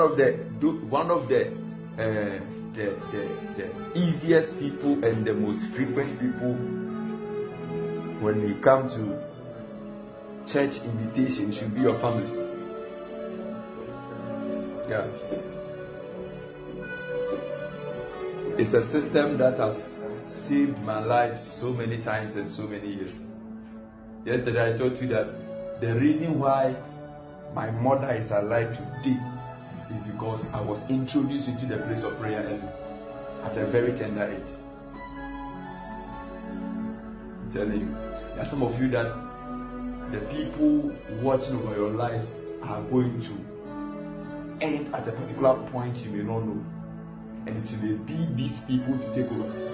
of the one of the uh, the, the the easiest people and the most frequent people when you come to church invitation should be your family. Yeah. It's a system that has saved my life so many times and so many years. Yesterday I told you that the reason why my mother is alive today is because I was introduced into the place of prayer early at a very tender age. I'm telling you, there are some of you that the people watching over your lives are going to end at a particular point you may not know. And it will be these people to take over.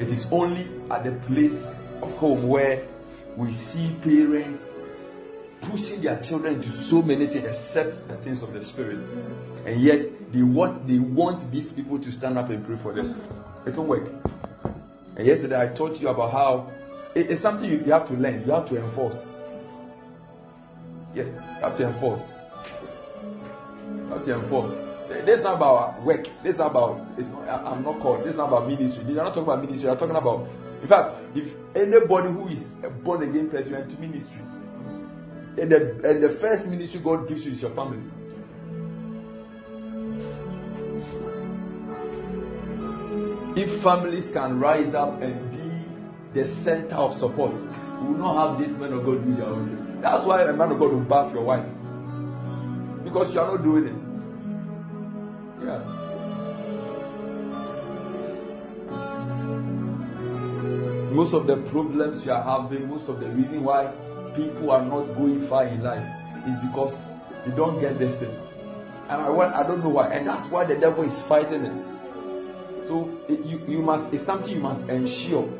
It is only at the place of home where we see parents pushing their children to so many things except the things of the spirit. And yet they want they want these people to stand up and pray for them. It won't work. And yesterday I taught you about how it, it's something you, you have to learn, you have to enforce. Yeah, you have to enforce. You have to enforce. This is not about work. This is about. It's not, I'm not called. This is not about ministry. You're not talking about ministry. You're talking about. In fact, if anybody who is a born again person into ministry, and the and the first ministry God gives you is your family. If families can rise up and be the center of support, we will not have this man of God do their own. That's why a man of God will bath your wife. Because you are not doing it. Yeah. Most of the problems you are having, most of the reason why people are not going far in life is because they don't get thing. And I, I don't know why. And that's why the devil is fighting it. So it, you, you must it's something you must ensure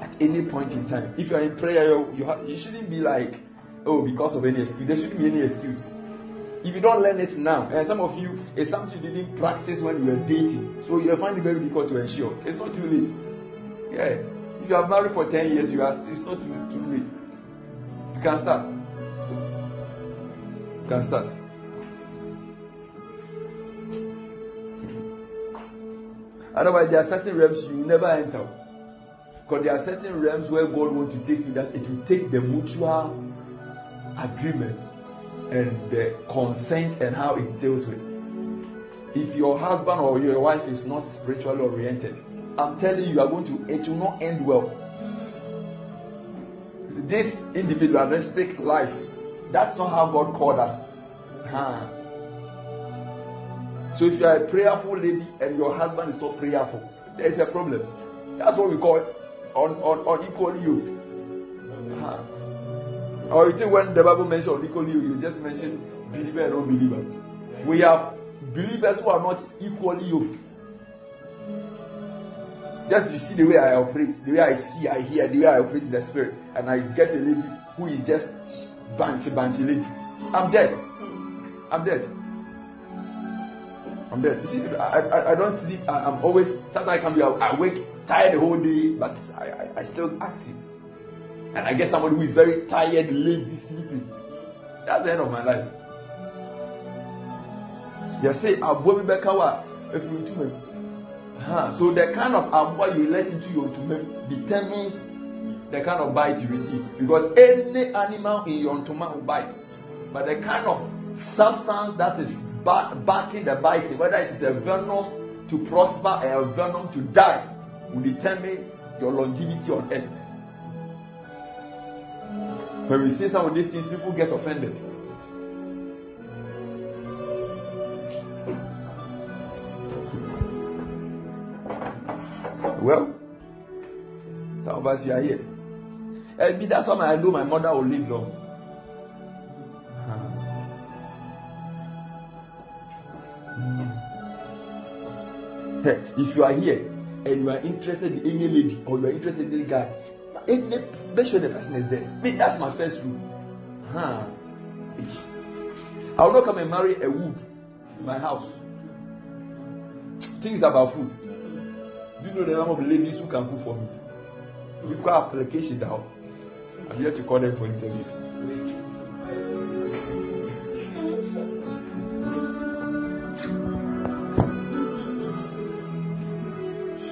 at any point in time. If you are in prayer, you, you, you shouldn't be like, oh, because of any excuse. There shouldn't be any excuse. If you don't learn it now, and some of you, it's something you didn't practice when you were dating, so you will find it very difficult to ensure. It's not too late. Yeah. If you have married for 10 years, you are still, it's not too, too late. You can start. You can start. Otherwise, there are certain realms you never enter. Because there are certain realms where God wants to take you that it will take the mutual agreement and the consent and how it deals with. If your husband or your wife is not spiritually oriented, I'm telling you, you are going to, it will not end well. This individualistic life, that's not how God called us. Huh. So if you are a prayerful lady and your husband is not prayerful, there is a problem. That's what we call on on unequally yoked. Huh. Or you think when the Bible mentions unequally yoked, you just mention believer and unbeliever. We have believers who are not equally yoked. Just you see the way I operate, the way I see, I hear, the way I operate in the spirit, and I get a lady who is just banchy banchy lady. I'm dead. I'm dead. I'm dead. You see, I, I, I don't sleep. I, am always sometimes I can be awake, tired the whole day, but I, I, I still active. And I get somebody who is very tired, lazy, sleeping. That's the end of my life. You say, Abu Bekawa, if you to uh-huh. So the kind of amwa you let into your tumor determines the kind of bite you receive. Because any animal in your tumor will bite. But the kind of substance that is backing the biting, whether it is a venom to prosper or a venom to die, will determine your longevity on earth. When we say some of these things, people get offended. Well, some of us you are here. Eh, and me, that's why I know my mother will live long. Hmm. Eh, if you are here and you are interested in any lady or you are interested in any guy, make sure the person is there. Me, that's my first rule. Huh. I will not come and marry a wood in my house. Things about food. Do you know the number of ladies who can cook for me? We've got application now. I'm here to call them for interview.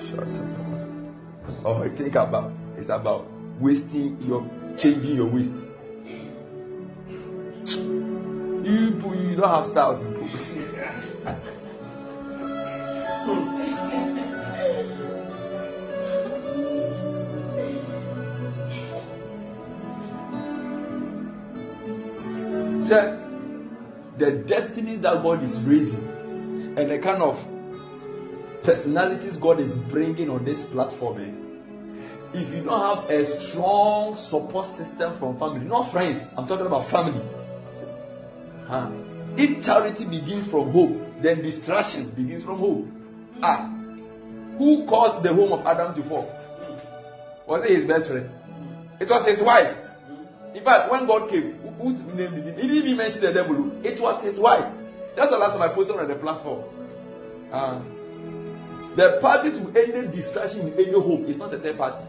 Shut up. Oh, think about it's about wasting your changing your waist. You you don't have styles. The destinies that God is raising and the kind of personalities God is bringing on this platform. Eh? If you don't have a strong support system from family, not friends, I'm talking about family. Huh? If charity begins from home, then distraction begins from home. Ah, who caused the home of Adam to fall? Was it his best friend? It was his wife. In fact, when God came, whose name did he? He didn't even mention the devil. It was his wife. That's the last time I posted on the platform. Uh, the party to any distraction in any home is not the third party.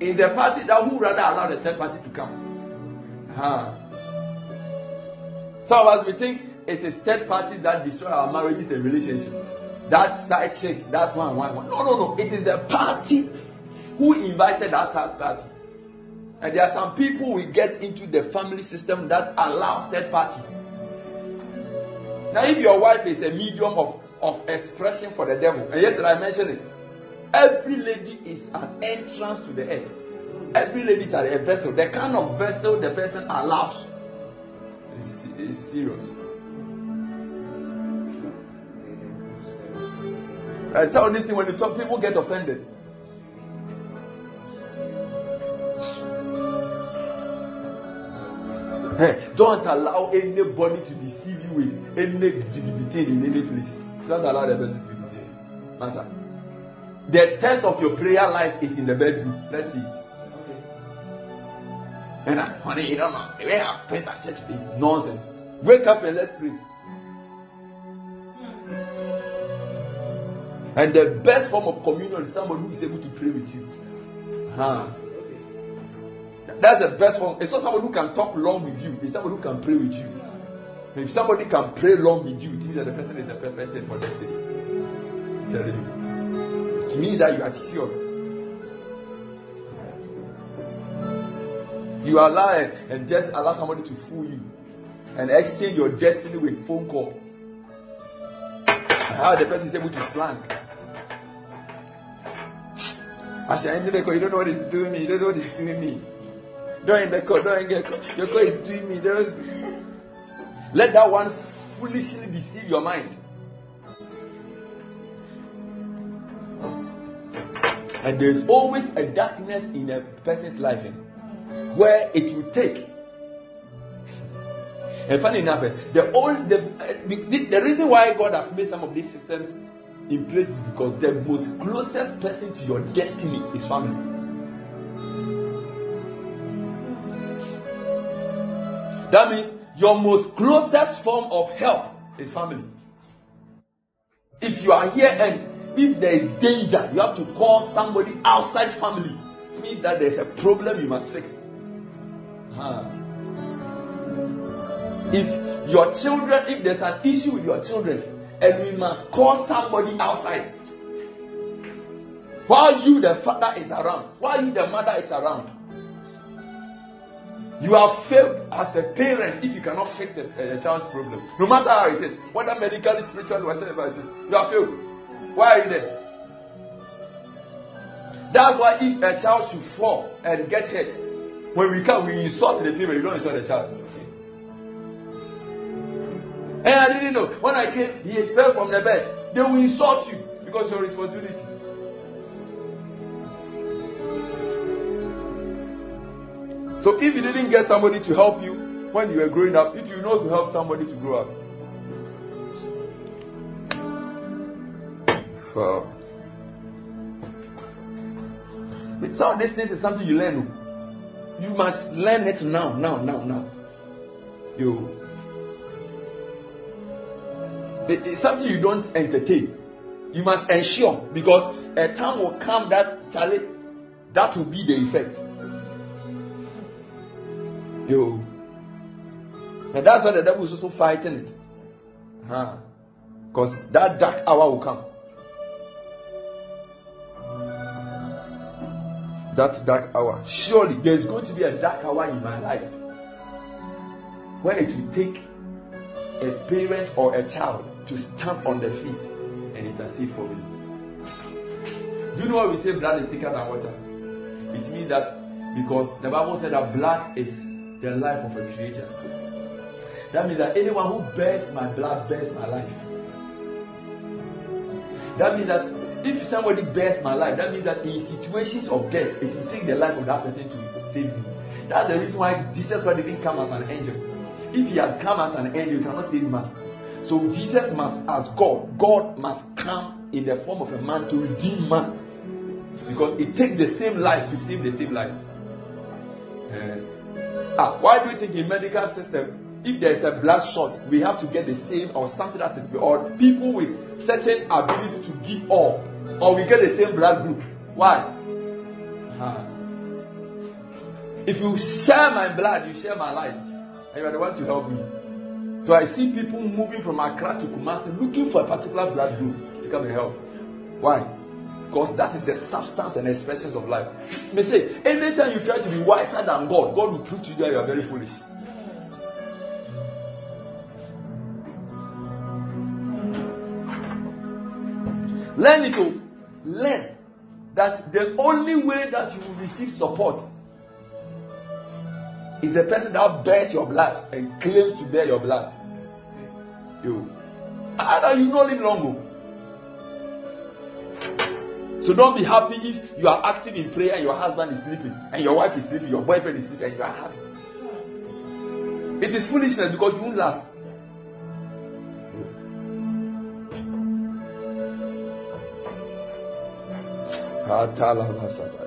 In the party that who rather allow the third party to come. Uh, some of us we think it is third party that destroy our marriages and relationship. That side chick, that one, one, one. No, no, no. It is the party who invited that third party. And there are some people we get into the family system that allows third parties. Now, if your wife is a medium of, of expression for the devil, and yesterday I mentioned it, every lady is an entrance to the earth. Every lady is a vessel. The kind of vessel the person allows is, is serious. I tell this thing when you talk, people get offended. Don't allow anybody to deceive you with any thing in any place. Don't allow the person to deceive you. Master. The test of your prayer life is in the bedroom. Let's see it. Okay. And I, honey, you don't know. The way I pray at church nonsense. Wake up and let's pray. Hmm. And the best form of communion is somebody who is able to pray with you. Huh. That's the best one. It's not somebody who can talk long with you. It's somebody who can pray with you. If somebody can pray long with you, it means that the person is a perfect thing for destiny. I'm telling you. It means that you are secure. You allow and just allow somebody to fool you and exchange your destiny with phone call. How the person is able to slang. I you don't know what it's doing me. You don't know what it's doing me. Don't in the car, don't get car. Your car is doing me. There's... Let that one foolishly deceive your mind. And there's always a darkness in a person's life eh, where it will take. And funny enough, eh, the, old, the, the, the reason why God has made some of these systems in place is because the most closest person to your destiny is family. That means your most closest form of help is family. If you are here and if there is danger, you have to call somebody outside family. It means that there's a problem you must fix. Huh. If your children, if there's an issue with your children, and we must call somebody outside. While you, the father, is around, while you, the mother, is around, you have failed as a parent if you cannot fix a, a child's problem. No matter how it is, whether medically, spiritually, whatever it is, you have failed. Why are you there? That's why if a child should fall and get hurt, when we come, we insult the parent, you don't insult the child. And I didn't know. When I came, he fell from the bed. They will insult you because your responsibility. So if you didn't get somebody to help you when you were growing up, it will not help somebody to grow up. So, some of these things is something you learn. Oh. You must learn it now, now, now, now. You. It's something you don't entertain. You must ensure because a time will come that Charlie, that will be the effect. Yo. And that's why the devil is also fighting it. Huh. Because that dark hour will come. that dark hour. Surely there's going to be a dark hour in my life where it will take a parent or a child to stand on their feet and intercede for me. Do you know why we say blood is thicker than water? It means that because the Bible said that blood is the life of a creature. That means that anyone who bears my blood bears my life. That means that if somebody bears my life, that means that in situations of death, it will take the life of that person to save me. That's the reason why Jesus Christ didn't come as an angel. If he had come as an angel, he cannot save man. So Jesus must, as God, God must come in the form of a man to redeem man. Because it takes the same life to save the same life. Uh, ah, why do you think in medical system, if there's a blood shot, we have to get the same or something that is or people with certain ability to give all, or we get the same blood group? Why? Uh, if you share my blood, you share my life, and you are the one to help me. So I see people moving from Accra to Kumasi looking for a particular blood group to come and help. Why? Because that is the substance and expressions of life. may say, anytime you try to be wiser than God, God will prove to you that you are very foolish. Learn it to learn that the only way that you will receive support is the person that bears your blood and claims to bear your blood. Ah, you. Either you not live long. Oh. So don't be happy if you are active in prayer and your husband is sleeping, and your wife is sleeping, your boyfriend is sleeping, and you are happy. It is foolishness because you won't last.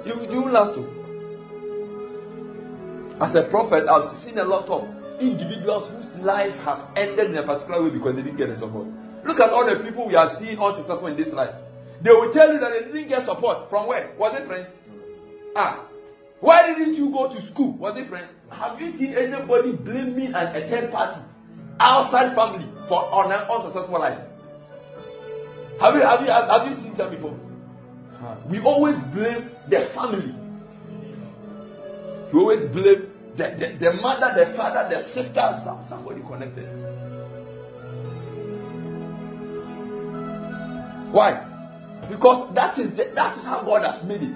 You, you won't last. Too. As a prophet, I've seen a lot of individuals whose life has ended in a particular way because they didn't get the support. Look at all the people we are seeing unsuccessful in this life. They will tell you that they didn't get support. From where? Was it friends? Ah. Why didn't you go to school? Was it friends? Have you seen anybody blame me and a third party outside family for an unsuccessful life? Have you have you have, have you seen that before? We always blame the family. We always blame the, the, the mother, the father, the sister, somebody connected. Why? Because that is the, that is how God has made it.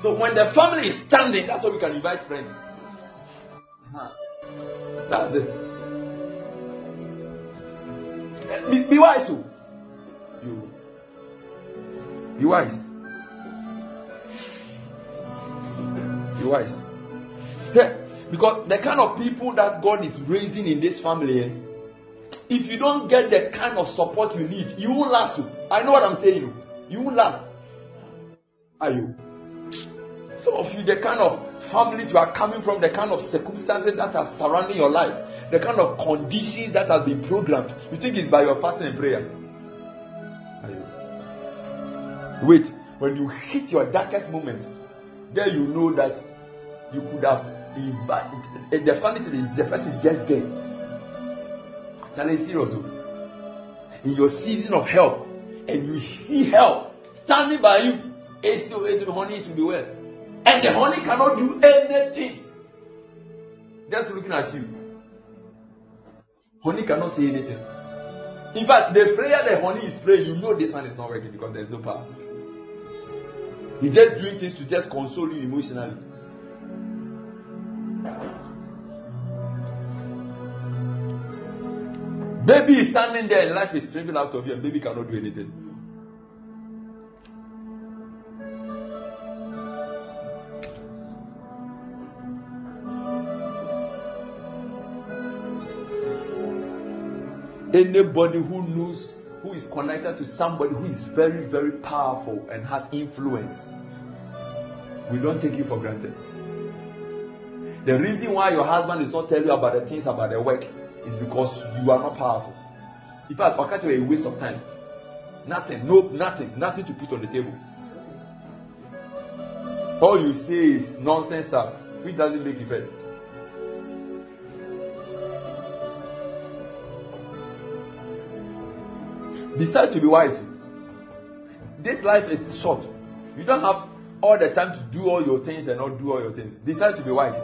So when the family is standing, that's how we can invite friends. Uh-huh. That's it. Be, be wise, oh. you. Be wise. Be wise. Yeah, because the kind of people that God is raising in this family, eh, if you don't get the kind of support you need, you won't last. Oh. I know what I'm saying. You will last. Are you? Some of you, the kind of families you are coming from, the kind of circumstances that are surrounding your life, the kind of conditions that have been programmed, you think it's by your fasting and prayer. Are you? Wait, when you hit your darkest moment, then you know that you could have invited. The funny thing is, the person is just there. Tell you serious. Oh. In your season of help, and you see help standing by you, it's still it's the honey to be well. And the honey cannot do anything. Just looking at you. Honey cannot say anything. In fact, the prayer the honey is praying, you know this one is not working because there's no power. He's just doing things to just console you emotionally. Baby is standing there and life is streaming out of you, and baby cannot do anything. Anybody who knows, who is connected to somebody who is very, very powerful and has influence, we don't take you for granted. The reason why your husband is not telling you about the things about the work is because you are not powerful. In fact, Wakato is a waste of time. Nothing, no, nothing, nothing to put on the table. All you say is nonsense stuff, which doesn't make effect. Decide to be wise. This life is short. You don't have all the time to do all your things and not do all your things. Decide to be wise.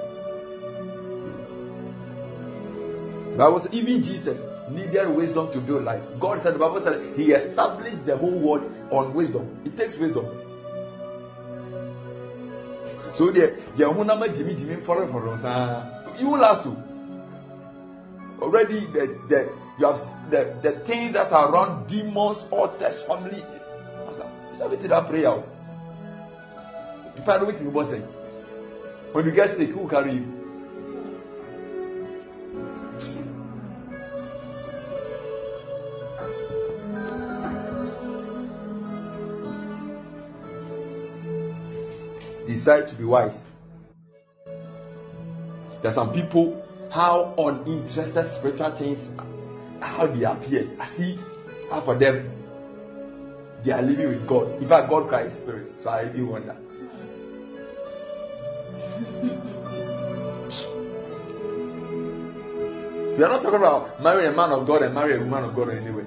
That was even Jesus needed wisdom to build life. God said, the Bible said, He established the whole world on wisdom. It takes wisdom. So the Yahunama Jimmy Jimmy for you will last to already the, the you have the, the things that are around demons, altars, family. It's a bit that prayer. Boss When you get sick, who carry you? To be wise. There are some people how uninterested spiritual things how they appear. I see how for them they are living with God. In fact, God Christ spirit. So I even wonder. We are not talking about marrying a man of God and marry a woman of God anyway.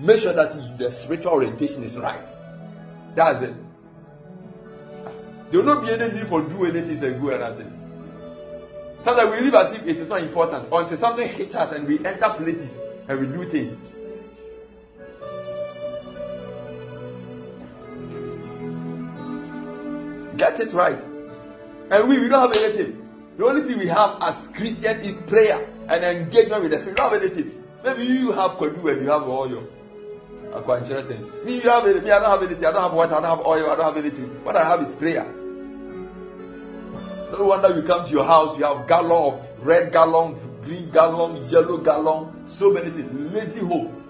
Make sure that the spiritual orientation is right. That's it. There will not be any need for do anything and go it. Sometimes we live as if it is not important until something hits us and we enter places and we do things. Get it right. And we, we don't have anything. The only thing we have as Christians is prayer and engagement with the Spirit. We don't have anything. Maybe you have Kodu and you have all your Things. Me, you have Me, I don't have anything. I don't have water. I don't have oil. I don't have anything. What I have is prayer. No wonder you come to your house, you have gallon of red gallon, green gallon, yellow gallon, so many things. Lazy home.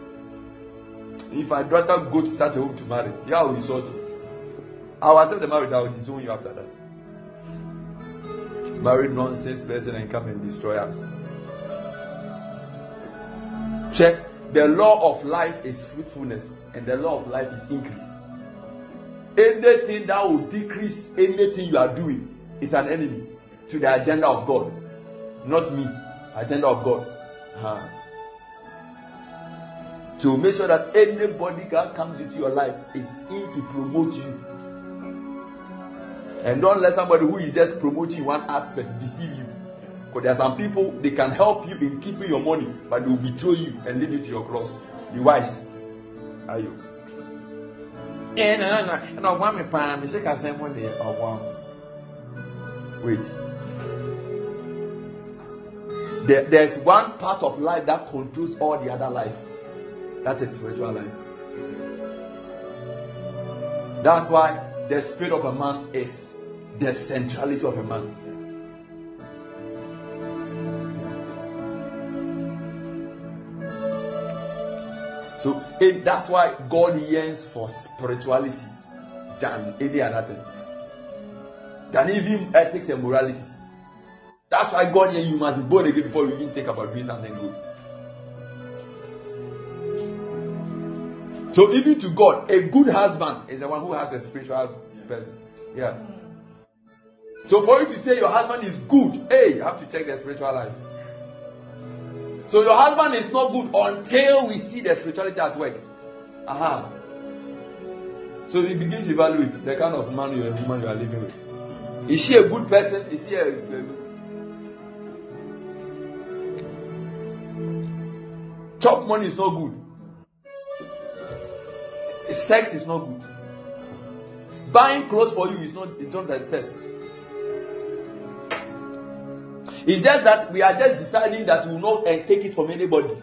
If I daughter go to such a home to marry, yeah, I will insult you. I will accept the marriage, I will disown you after that. Marry nonsense person and come and destroy us. Check. The law of life is fruitfulness, and the law of life is increase. Anything that will decrease anything you are doing is an enemy to the agenda of God. Not me, agenda of God. Huh. To make sure that anybody that comes into your life is in to promote you. And don't let somebody who is just promoting one aspect deceive you. Because there are some people they can help you in keeping your money, but they will betray you and lead you to your cross. Be wise. Are you? Wait. There, there's one part of life that controls all the other life. That is spiritual life. That's why the spirit of a man is the centrality of a man. So it, that's why God yearns for spirituality than any other thing than even ethics and morality. That's why God here you must be born again before you even think about doing something good. So even to God, a good husband is the one who has a spiritual person. Yeah. So for you to say your husband is good, hey, you have to check their spiritual life. So your husband is not good until we see the spirituality at work. Aha. So we begin to evaluate the kind of man you are, woman you are living with. Is she a good person? Is she a, a chop money is not good. Sex is not good. Buying clothes for you is not it's not the test. It's just that we are just deciding that we will not uh, take it from anybody.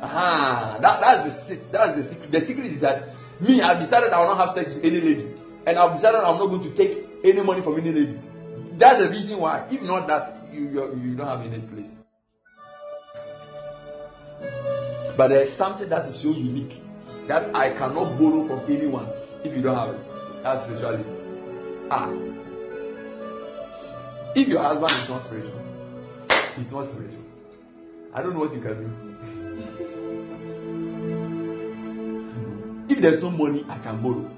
Aha, that, that's the that's the secret. The secret is that me, I've decided I will not have sex with any lady, and I've decided I'm not going to take any money from any lady. That's the reason why. If not that, you, you, you don't have any place. But there's something that is so unique that I cannot borrow from anyone if you don't have it. That's spirituality. Ah. If your husband is not spiritual, he's not spiritual. I don't know what you can do. If there's no money, I can borrow.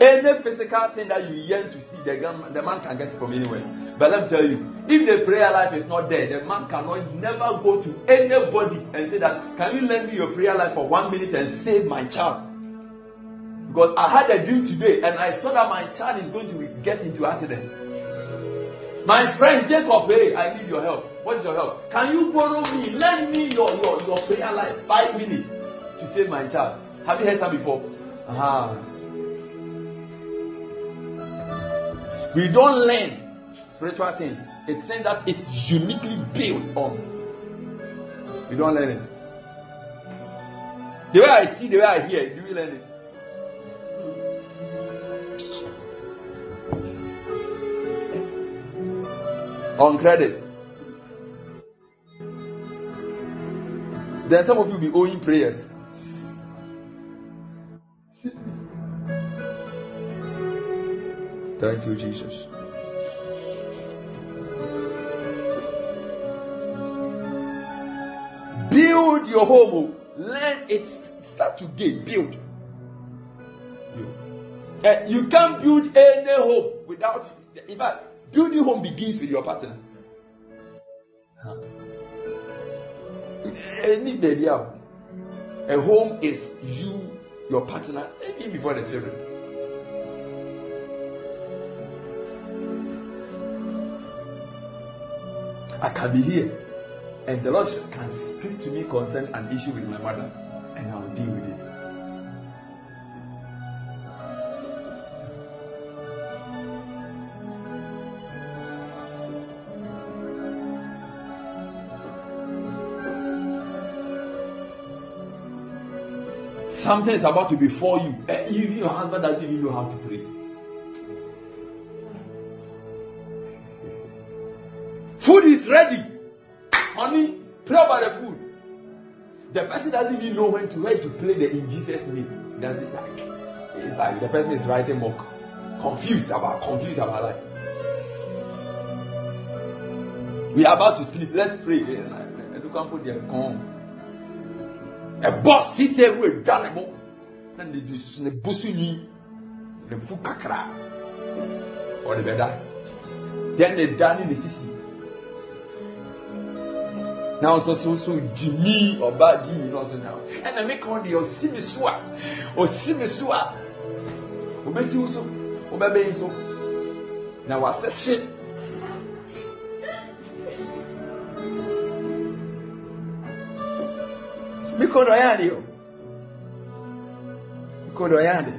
any physical thing that you yearn to see, the man can get it from anywhere. But let me tell you, if the prayer life is not there, the man cannot never go to anybody and say that, can you lend me your prayer life for one minute and save my child? Because I had a dream today and I saw that my child is going to get into accident. My friend Jacob, hey, I need your help. What is your help? Can you borrow me? Lend me your, your, your prayer life, five minutes to save my child. Have you heard that before? Uh-huh. We don't learn spiritual things. It's saying that it's uniquely built on. We don't learn it. The way I see, the way I hear, do we learn it? On credit. Then some of you be owing prayers. Thank you, Jesus. Build your home. Learn it. Start today. Build. Build. Uh, you can't build any home without. In fact, building home begins with your partner. Any baby. A home is you, your partner, even before the children. I can be here, and the Lord can speak to me concerning an issue with my mother, and I'll deal with it. Something is about to befall you. Eh, even your husband doesn't even know how to pray. Food is ready. Honey, pray about the food. The person doesn't even know when to where to play the in Jesus' name. Does it like it's like the person is writing more confused about confused about life. We are about to sleep. Let's pray. Eh, eh, eh, Their con ɛbɔ sise wo edwa ne mo na ne de ne busu nyi ne fu kakra. Ɔde bɛda deɛ ne da ne ne sisi. Na ɔso so so gyimi ɔba gyimi na ɔso na ɛna mi kan deɛ ɔsi mi so a ɔsi mi so a ɔbɛsi wo so ɔbɛbɛyi so. Na wasɛ mikono yo mikono yandi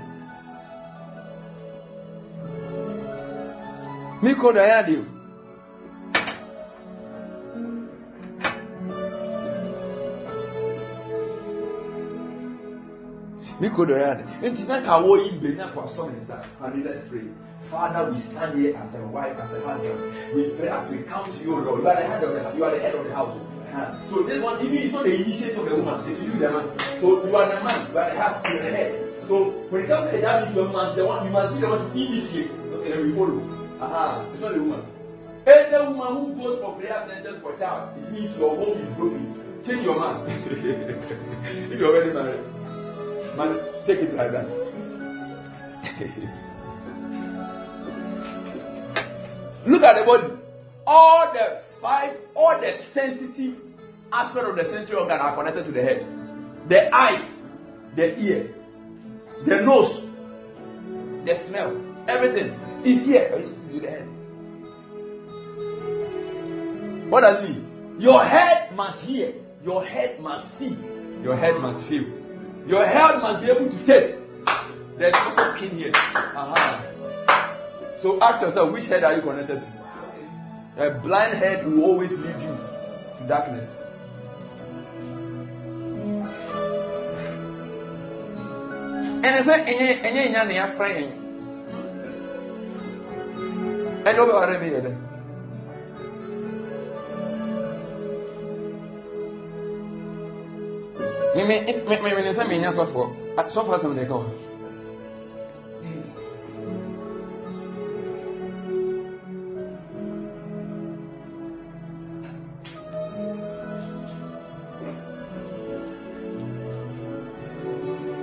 mikono yo mikono yandi nti na ka wo yi mbe na kwa so nsa honey let's pray Father, we stand here as a wife, as a husband. We pray as we come to you, Lord. You are the head of the, you the the household. So this one, even it's not the initiative of the woman, it's you the man. So you are the man, you are the heart, you are the head. So when it comes to the means you must the one you must be the one to initiate. Okay, then we follow. Aha, it's not the woman. Any woman who goes for prayer centers for child, it means your home is broken. Change your man. if you're already married, man, take it like that. Look at the body. All the five, all the sensitive aspect of the sensory organ are connected to the head. The eyes, the ear, the nose, the smell, everything is here. It's to the head. What does it mean? Your head must hear, your head must see, your head must feel, your head must be able to taste. There's also skin here. Uh-huh. So ask yourself, which head are you connected to? A blind head will always lead you to darkness. Ɛnɛ sɛ ɛnyɛ ɛnyɛ nya ne afra yɛn ɛnɛ wo bɛ ware mi yɛ dɛ mímí mímí ní sɛ mi nya sɔfo sɔfo asɛm de ka wɔ.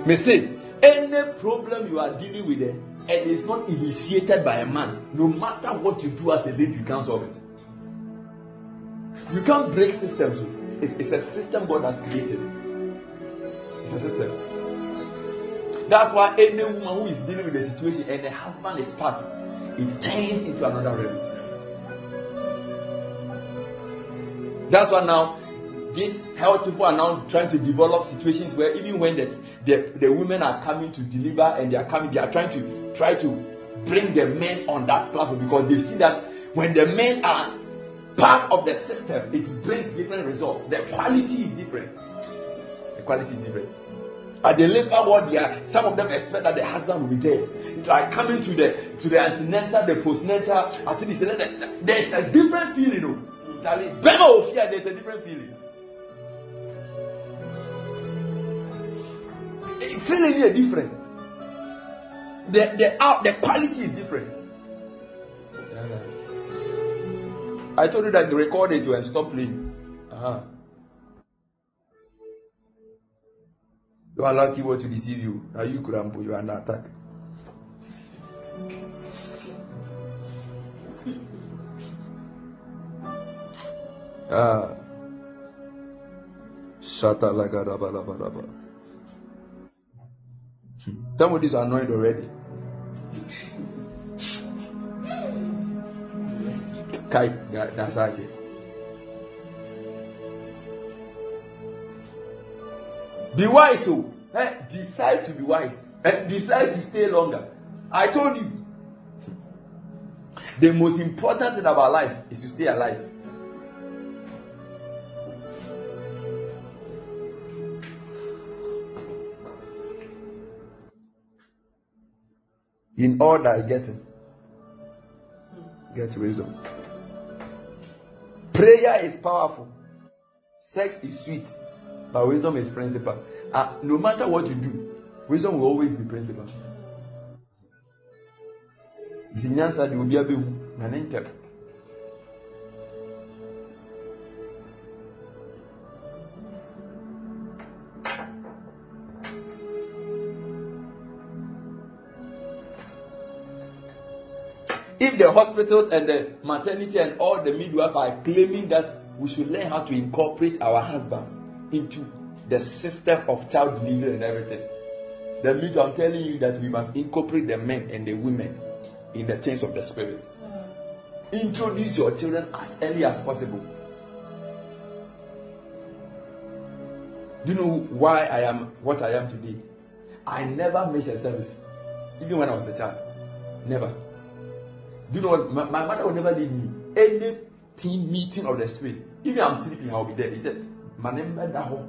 Me say, any problem you are dealing with, eh, and it's not initiated by a man, no matter what you do as a lady, you can't solve it. You can't break systems. It's, it's a system God has created. It's a system. That's why any woman who is dealing with the situation and the husband is fat, it turns into another realm. That's why now these health people are now trying to develop situations where even when the, the, the women are coming to deliver and they are coming, they are trying to try to bring the men on that platform because they see that when the men are part of the system, it brings different results. The quality is different. The quality is different. At the labor ward, yeah, some of them expect that the husband will be there. It's like coming to the to the antenatal, the postnatal. I think it's there's a different feeling. You know? Charlie, there's a different feeling. Feeling here different. The the out the quality is different. I told you that record it and stop playing. Uh-huh. You allow keyboard to deceive you. Now you could put you under attack. Ah. Shata lagadaba Somebody's annoyed already. Kai, it. Be wise, oh. Eh, decide to be wise. Eh, decide to stay longer. I told you. The most important thing about life is to stay alive. In all that getting, get wisdom. Prayer is powerful. Sex is sweet, but wisdom is principal. Uh, no matter what you do, wisdom will always be principal. Hospitals and the maternity and all the midwives are claiming that we should learn how to incorporate our husbands into the system of child delivery and everything, the means I'm telling you that we must incorporate the men and the women in the things of the spirit. Hmm. Introduce your children as early as possible. Do you know why I am what I am today? I never miss a service, even when I was a child. Never. Do you know what? My, my mother will never leave me. Any team meeting of the spirit, even I'm sleeping, I'll be there. He said, My Manemba daho.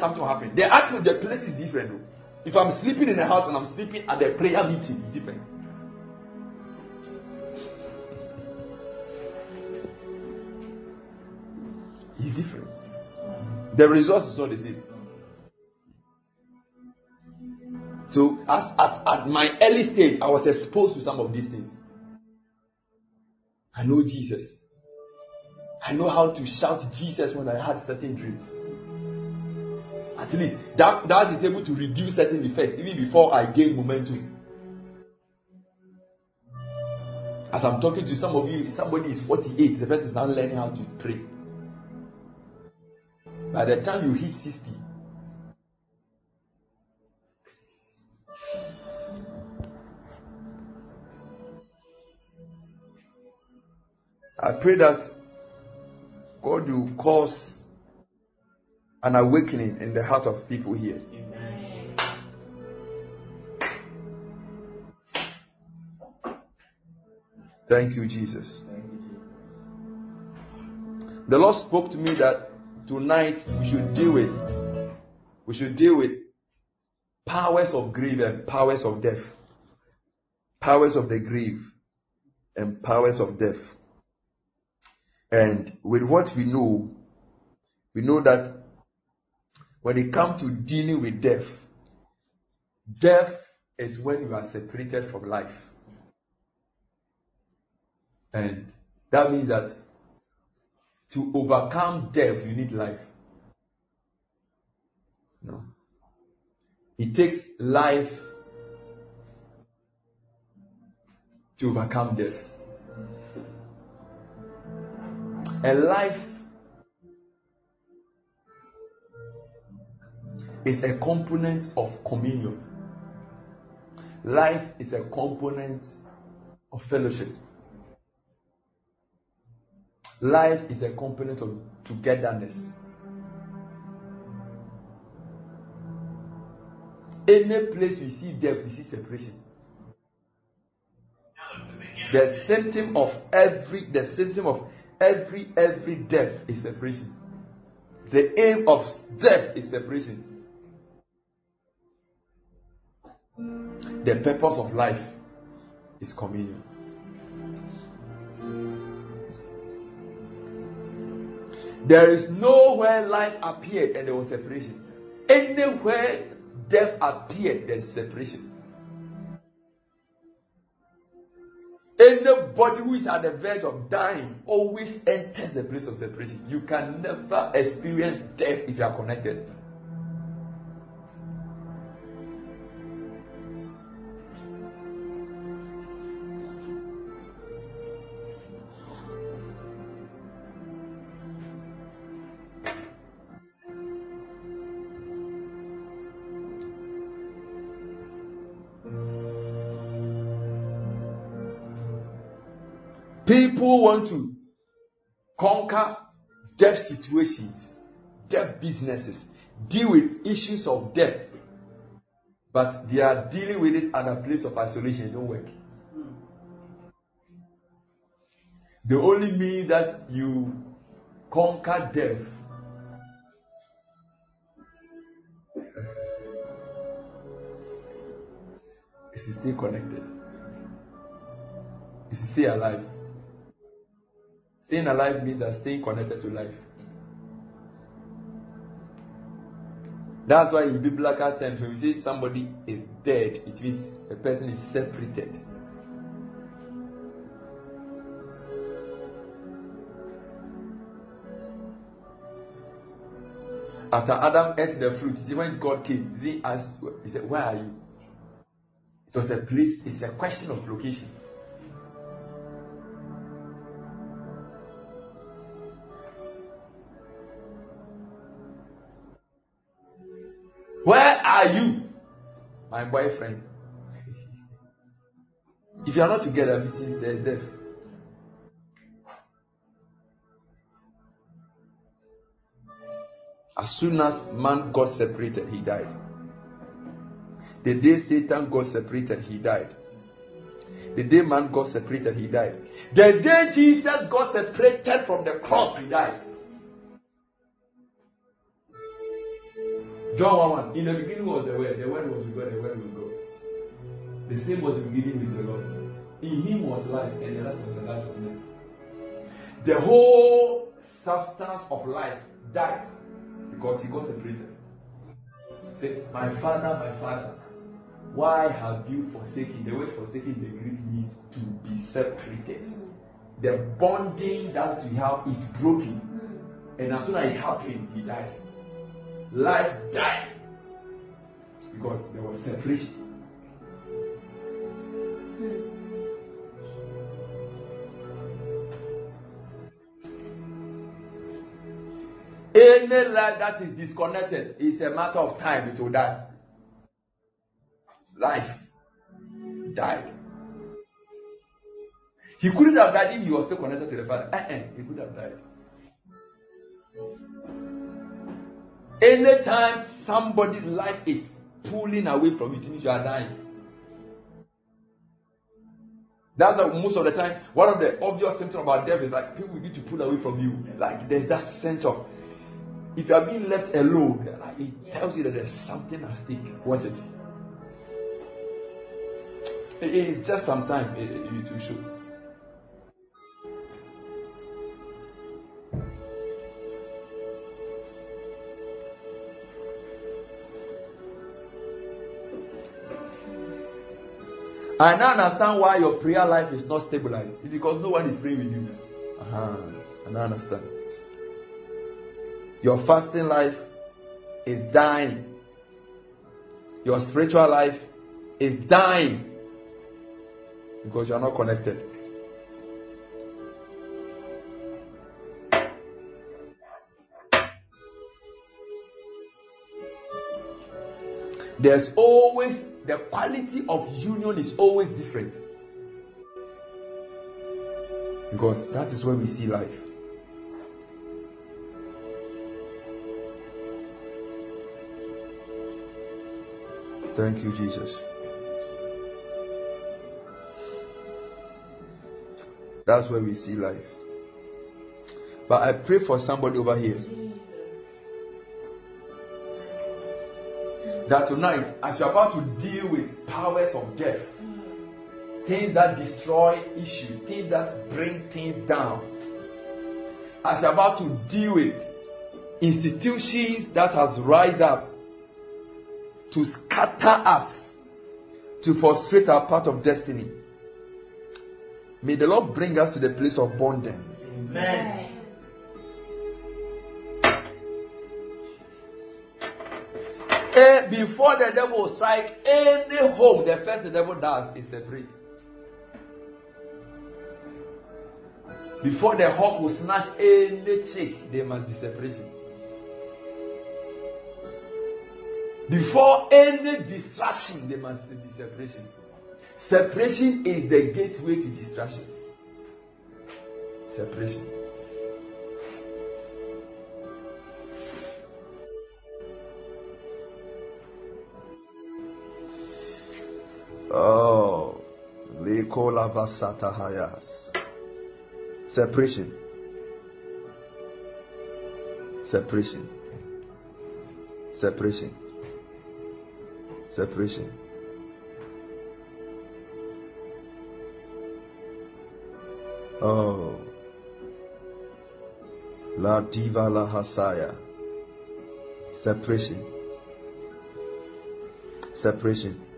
Something will happen. The actual the place is different. If I'm sleeping in the house and I'm sleeping at the prayer meeting, it's different. It's different. The results is not the same. So, as at, at my early stage, I was exposed to some of these things. I know Jesus. I know how to shout Jesus when I had certain dreams. At least that, that is able to reduce certain effects even before I gain momentum. As I'm talking to some of you, somebody is 48, the person is now learning how to pray. By the time you hit 60, I pray that God will cause an awakening in the heart of people here. Thank you, Jesus. The Lord spoke to me that tonight we should deal with we should deal with powers of grief and powers of death. Powers of the grave and powers of death. And with what we know, we know that when it comes to dealing with death, death is when you are separated from life. And that means that to overcome death, you need life. No. It takes life to overcome death. And life is a component of communion. Life is a component of fellowship. Life is a component of togetherness. Any place we see death, we see separation. The symptom of every the symptom of every every death is separation. The aim of death is separation. The purpose of life is communion. There is nowhere life appeared and there was separation. Anywhere death appeared, there's separation. Anybody who is at the verge of dying always enters the place of separation. You can never experience death if you are connected. Businesses, deal with issues of death, but they are dealing with it at a place of isolation. It don't work. The only mean that you conquer death is to stay connected, is to stay alive. Staying alive means that staying connected to life. That's why in biblical terms, when we say somebody is dead, it means a person is separated. After Adam ate the fruit, when God came, he asked, he said, Where are you? It was a place, it's a question of location. Are you? My boyfriend. if you are not together, it means there's death. As soon as man got separated, he died. The day Satan got separated, he died. The day man got separated, he died. The day Jesus got separated from the cross, he died. John 1 1. In the beginning was the Word, the Word was with God, the Word was God. The same was the beginning with the Lord. In him was life, and the life was the life of men. The whole substance of life died because he got separated. Say, My father, my father, why have you forsaken? The word forsaken the Greek means to be separated. The bonding that we have is broken. Hmm. And as soon as it happened, he died life died because there was separation. Any life that is disconnected is a matter of time, it will die. Life died. He couldn't have died if he was still connected to the Father. Uh-uh, he could have died. Anytime somebody's life is pulling away from it, means you are dying. That's most of the time, one of the obvious symptoms about death is like people begin to pull away from you. Like there's that sense of if you are being left alone, like it tells you that there's something at stake. Watch it. It's just sometimes it eh, eh, will show. I now understand why your prayer life is not stabilized. It's because no one is praying with you. Uh-huh. I now understand. Your fasting life is dying. Your spiritual life is dying. because you are not connected. There's always the quality of union is always different. Because that is where we see life. Thank you, Jesus. That's where we see life. But I pray for somebody over here. That tonight, as you're about to deal with powers of death, mm. things that destroy issues, things that bring things down, as you're about to deal with institutions that has rise up to scatter us, to frustrate our path of destiny. May the Lord bring us to the place of bonding. Amen. Before the devil strike any home, the first the devil does is separate. Before the hawk will snatch any chick, there must be separation. Before any distraction, there must be separation. Separation is the gateway to distraction. Separation. Likola Vasatahayas. Separation. Separation. Separation. Separation. Oh. La Diva La Hasaya. Separation. Separation.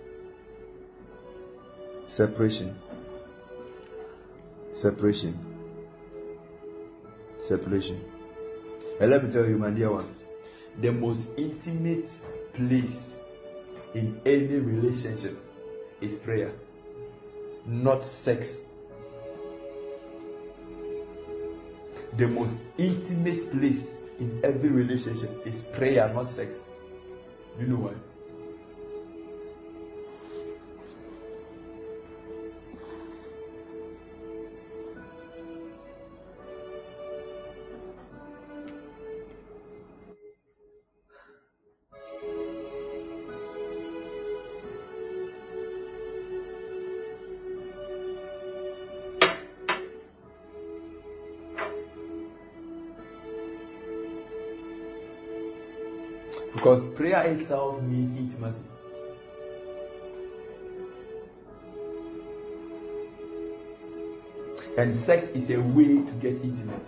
Separation. Separation. Separation. And let me tell you, my dear ones, the most intimate place in any relationship is prayer, not sex. The most intimate place in every relationship is prayer, not sex. You know why? Because prayer itself means intimacy. And sex is a way to get intimate.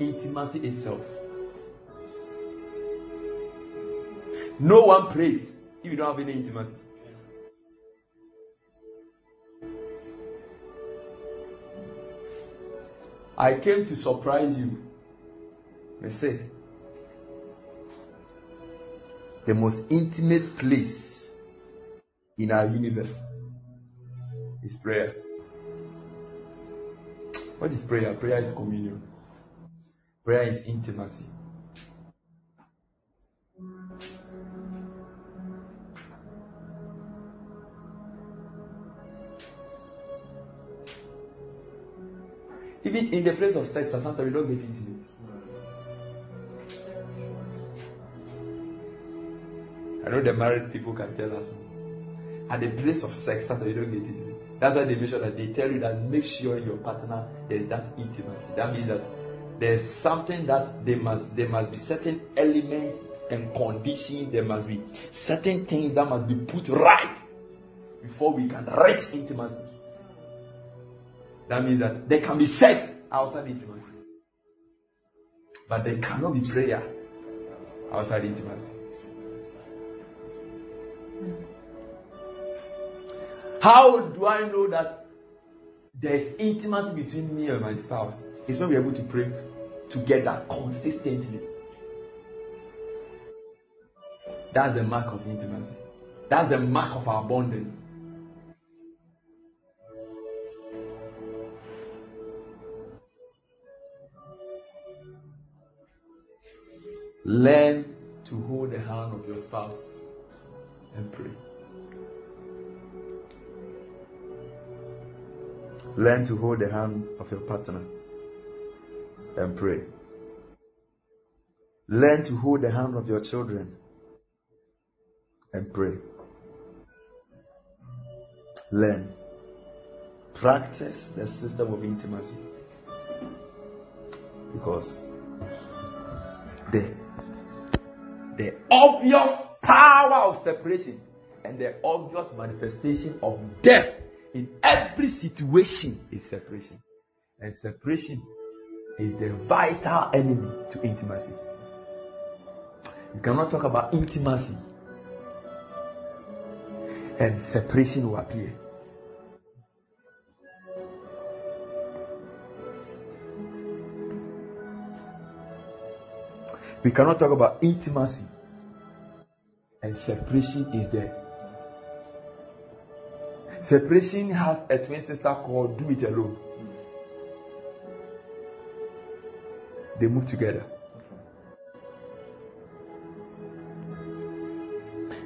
Intimacy itself. No one prays if you don't have any intimacy. I came to surprise you. I say, the most intimate place in our universe is prayer. What is prayer? Prayer is communion. Prayer is intimacy. Even in the place of sex, sometimes we don't get intimate. I know the married people can tell us. At the place of sex, sometimes we don't get intimate. That's why they make sure that they tell you that make sure your partner there's that intimacy. That means that there's something that they must there must be certain elements and conditions. There must be certain things that must be put right before we can reach intimacy. That means that there can be sex outside intimacy, but there cannot be prayer outside intimacy. How do I know that there's intimacy between me and my spouse? It's when we're able to pray together consistently. That's the mark of intimacy. That's the mark of our bonding. Learn to hold the hand of your spouse and pray. Learn to hold the hand of your partner and pray. Learn to hold the hand of your children and pray. Learn. Practice the system of intimacy. Because the, the obvious power of separation and the obvious manifestation of death in every situation is separation. And separation is the vital enemy to intimacy. You cannot talk about intimacy and separation will appear. We cannot talk about intimacy and separation is there. Separation has a twin sister called Do It Alone. They move together.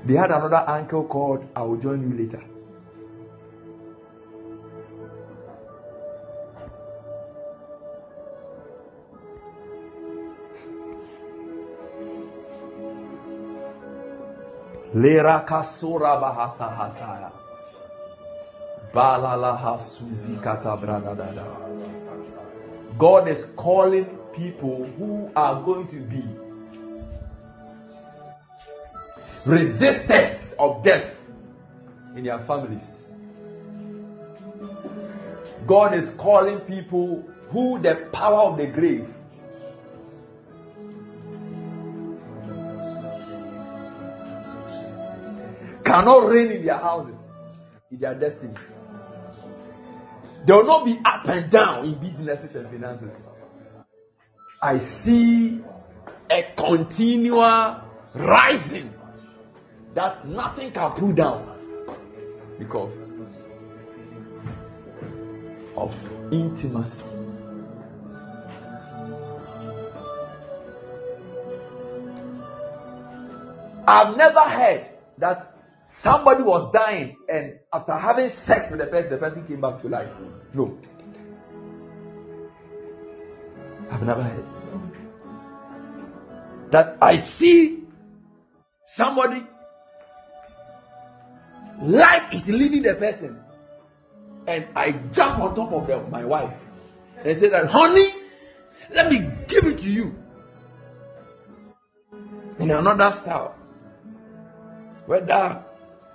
They had another uncle called I will join you later. Lera kasura bahasa hasaya. God is calling people who are going to be resistors of death in their families. God is calling people who the power of the grave cannot reign in their houses, in their destinies. There will not be up and down in businesses and finances. I see a continual rising that nothing can pull down because of intimacy. I've never heard that somebody was dying and after having sex with the person, the person came back to life. No. I've never heard. That I see somebody Life is leading the person. And I jump on top of them, my wife and say that, honey, let me give it to you. In another style. Whether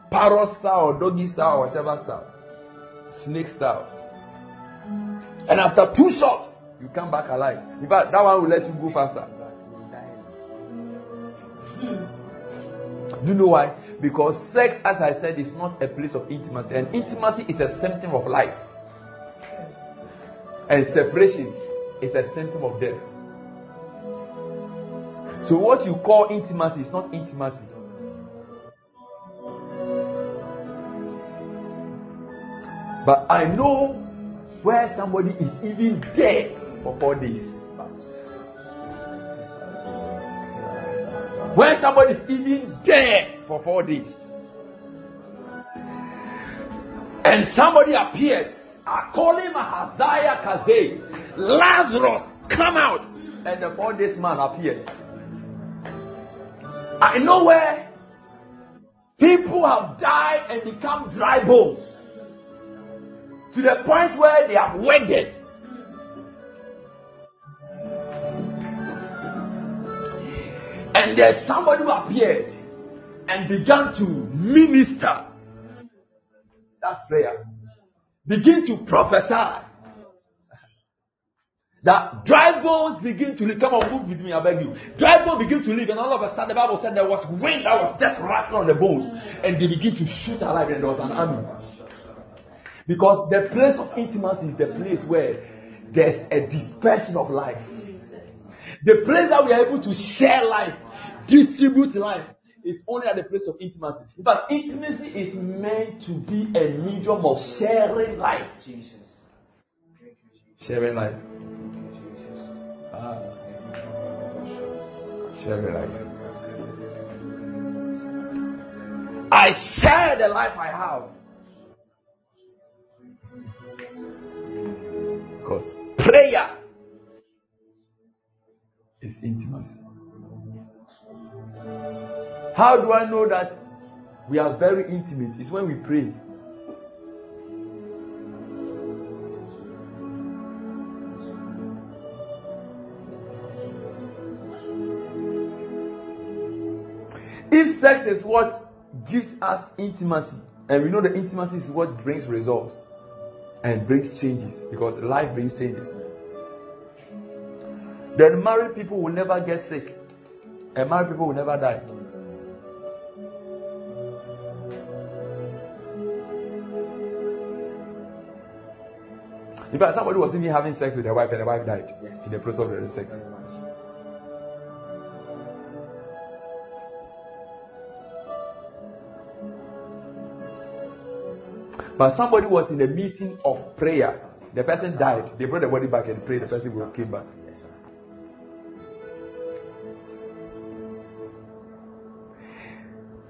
parrot style or doggy style or whatever style. Snake style. And after two shots, you come back alive. In fact, that one will let you go faster. Do you know why? Because sex, as I said, is not a place of intimacy, and intimacy is a symptom of life, and separation is a symptom of death. So, what you call intimacy is not intimacy. But I know where somebody is even dead for four days. When somebody is even dead for four days, and somebody appears, I call him Hazaia Kaze, Lazarus, come out, and the four days man appears. I know where people have died and become dry bones to the point where they have wedded And there's somebody who appeared and began to minister. That's prayer. Begin to prophesy. that dry bones begin to leak. Come on, move with me, I beg you. Dry bones begin to leak, and all of a sudden the Bible said there was wind that was just rattling on the bones, and they begin to shoot alive, and there was an army. Because the place of intimacy is the place where there's a dispersion of life. The place that we are able to share life, distribute life, is only at the place of intimacy. In fact, intimacy is meant to be a medium of sharing life. Jesus. Sharing life. Ah. Sharing life. I share the life I have. Because prayer is intimacy. How do I know that we are very intimate? It's when we pray. If sex is what gives us intimacy, and we know that intimacy is what brings results and brings changes because life brings changes, then married people will never get sick and married people will never die. In fact, somebody was even having sex with their wife and the wife died yes. in the process of the sex. But somebody was in a meeting of prayer. The person died. They brought the body back and prayed. The person came back.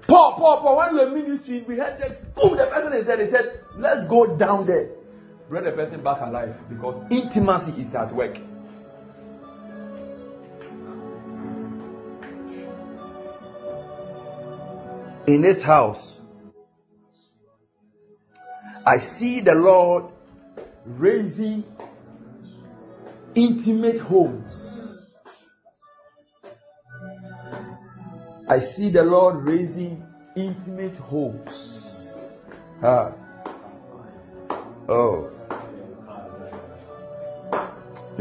Paul, Paul, Paul, when we were ministering, we had that, boom, the person is there. They said, let's go down there bring the person back alive because intimacy is at work. In this house, I see the Lord raising intimate homes. I see the Lord raising intimate homes. Ah. Oh.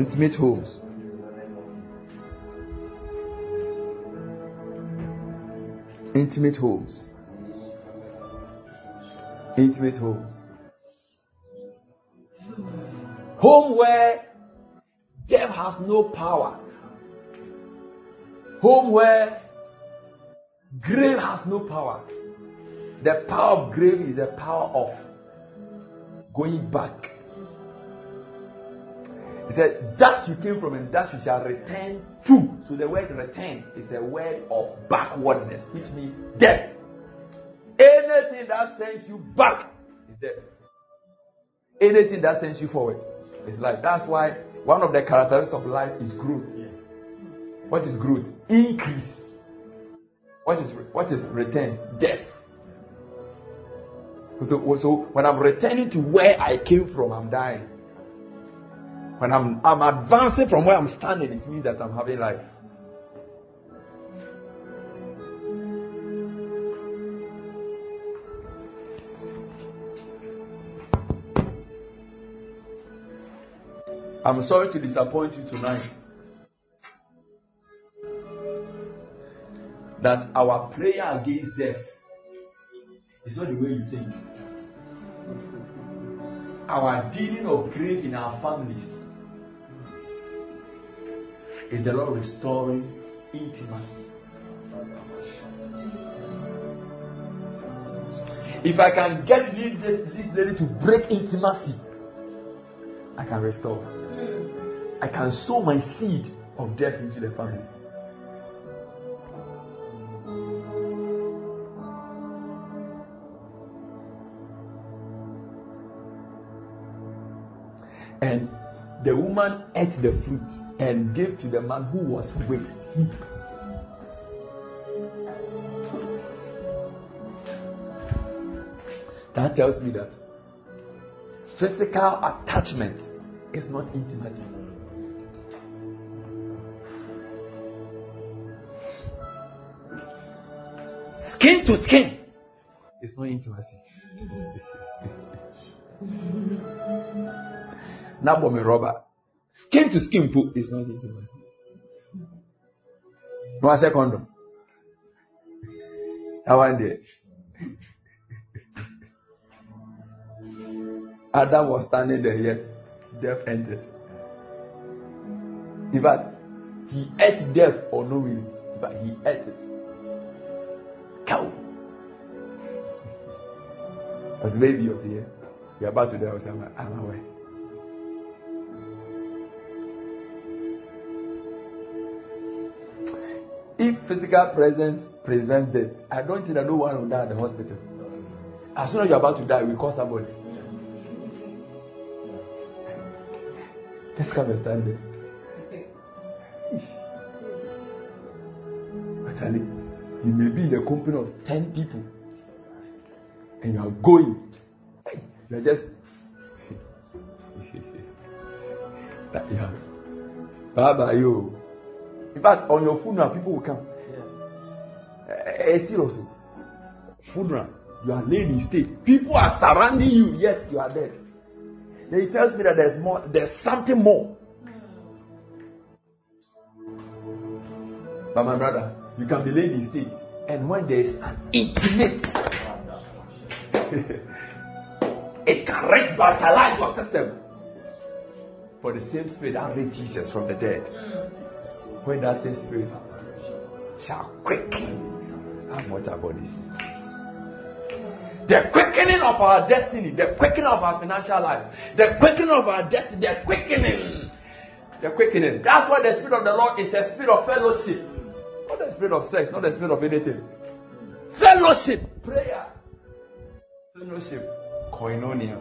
Intimate homes. Intimate homes. Intimate homes. Home where death has no power. Home where grave has no power. The power of grave is the power of going back. He said, Dust you came from, and dust you shall return to. So the word return is a word of backwardness, which means death. Anything that sends you back is death. Anything that sends you forward is life. That's why one of the characteristics of life is growth. What is growth? Increase. What is what is return? Death. So, so when I'm returning to where I came from, I'm dying. When I'm, I'm advancing from where I'm standing, it means that I'm having life. I'm sorry to disappoint you tonight. That our prayer against death is not the way you think our dealing of grief in our families is the Lord restoring intimacy. If I can get this lady to break intimacy, I can restore. Hmm. I can sow my seed of death into the family. The woman ate the fruit and gave to the man who was with him. That tells me that physical attachment is not intimacy. Skin to skin is not intimacy. na bɔ me rɔba Skin to skin poop is not intimacy. No, I say condom. I want it. Adam was standing there, yet death entered. In fact, he ate death or no will, but he ate it. Cow. As baby was here, are about to die. I was I'm away. If physical presence prevents death, I don't think I know one will die at the hospital. As soon as you're about to die, we call somebody. Just come and stand there. Actually, you may be in the company of 10 people and you are going. You are just. yeah. Bye bye, you. In fact, on your funeral, people will come. Yeah. Uh, serious. Funeral, you are laying in state. People are surrounding you, yet you are dead. Then he tells me that there's more, there's something more. But my brother, you can be laid in state, and when there is an intimate, it can revitalize your system. For the same spirit that raised Jesus from the dead, when that same spirit shall quicken our mortal bodies. The quickening of our destiny, the quickening of our financial life, the quickening of our destiny, the quickening. The quickening. That's why the Spirit of the Lord is a spirit of fellowship. Not the spirit of sex, not the spirit of anything. Fellowship, prayer, fellowship, koinonia,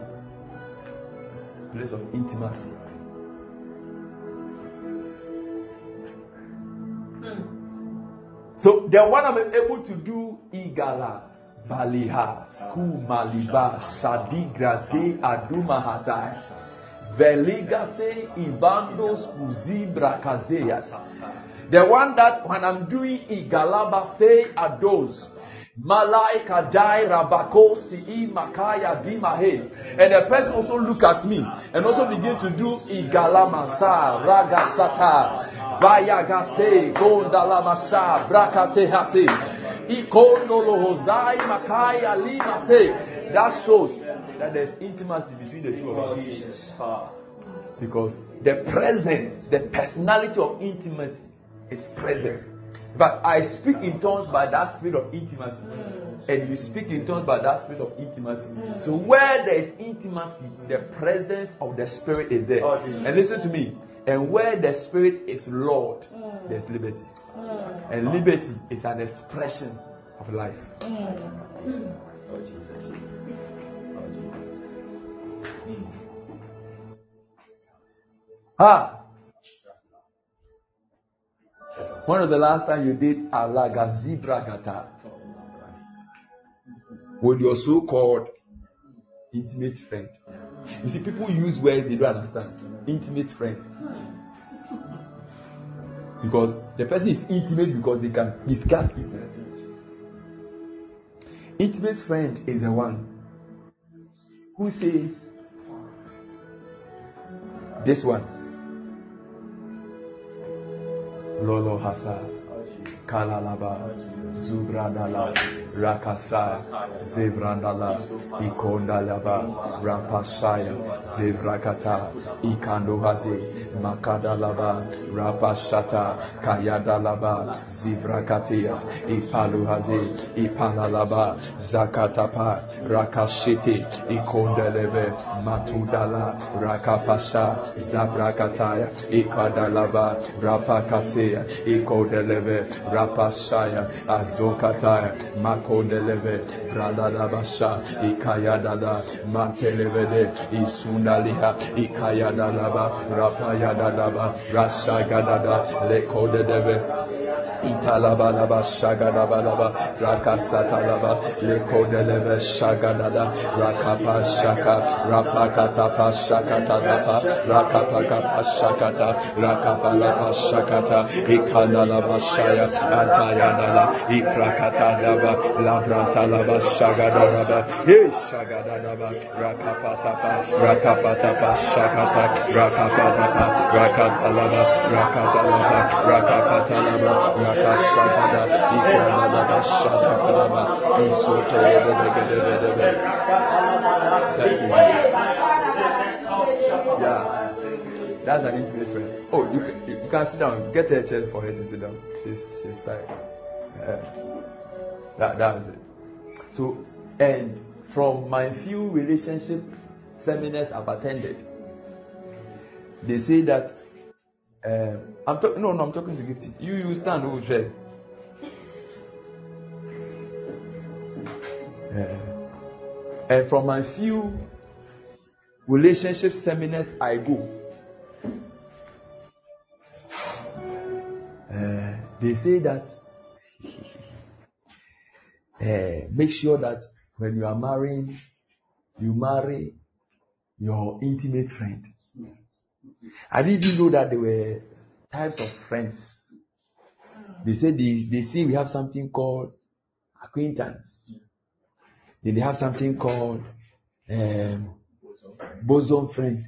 place of intimacy. So the one I'm able to do igala, baliha, school maliba, sadigraze, aduma hazai, veligase, ivandos, uzibra kazeas. The one that when I'm doing igalaba say ados. Malaika dai rabako si makaya dimahe. And the person also look at me and also begin to do igalamasa ragasata vayagase gondalamasa brakate hase ikonolohozai makaya limase. That shows that there's intimacy between the two of us. Because the presence, the personality of intimacy is present. But I speak in tongues by that spirit of intimacy. And you speak in tongues by that spirit of intimacy. So where there is intimacy, the presence of the spirit is there. Oh, and listen to me. And where the spirit is Lord, mm. there's liberty. Mm. And liberty is an expression of life. Mm. Oh Jesus. Oh Jesus. Ah, when was the last time you did alagazibragata with your so-called intimate friend? You see, people use words they don't understand. Intimate friend. Because the person is intimate because they can discuss business. Intimate friend is the one who says, This one Lolo Hasa, Kalalaba, Zubradala, Rakasa, Zevrandala, Ikondalaba, Rapashaya, Zevrakata, Ikandohaze, Makadalaba, Rapashata, Kayadalaba, Zivrakatias, Ipaluhaze, Ipalalaba, Zakatapa, Rakashiti, Ikondeleve, Matudala, Rakapasha, Zabrakataya, Ikadalaba, Rapakase, Ikodeleve, Rapashaya, Bazokata, Makondeleve, Pradadabasha, Ikayadada, Matelevede, Isundaliha, Ikayadadaba, Rapayadadaba, Rasagadada, Lekodedeve, Italabalaba Shagadabalaba Rakasatalaba Lekodelebe Shagadada Rakapa Shaka Rapakatapa Shakatalapa Rakapakapa Shakata Rakapalapa Shakata Ikanalaba Shaya Antayanala Ikrakatalaba Labrantalaba Shagadadaba Hey Shagadadaba Rakapatapa Rakapatapa Shakata Rakapatapa Rakatalaba Rakatalaba Rakapatalaba Yeah. That's an intimate friend. Oh, you can, you can sit down. Get a chair for her to sit down. She's she's tired. Uh, that that's it. So, and from my few relationship seminars I've attended, they say that uh, I'm. No, no, I'm talking to Gifty. You, you stand. Will try? Uh, and from my few relationship seminars I go, uh, they say that uh, make sure that when you are marrying, you marry your intimate friend. I didn't know that they were types of friends. They say they, they say we have something called acquaintance. Then they have something called um, bosom friend.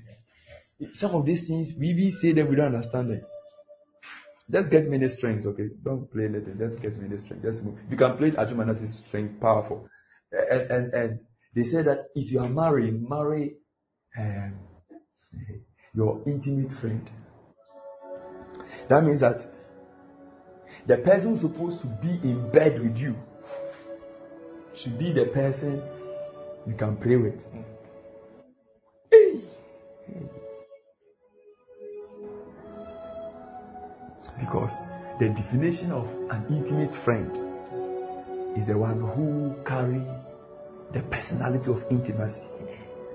Some of these things we even say that we don't understand them. Just get many strengths, okay? Don't play anything. Just get many strengths. Just move. You can play Ajumanasi's strength powerful. And, and and they say that if you are married, marry um, your intimate friend. That means that the person who's supposed to be in bed with you should be the person you can pray with. Because the definition of an intimate friend is the one who carry the personality of intimacy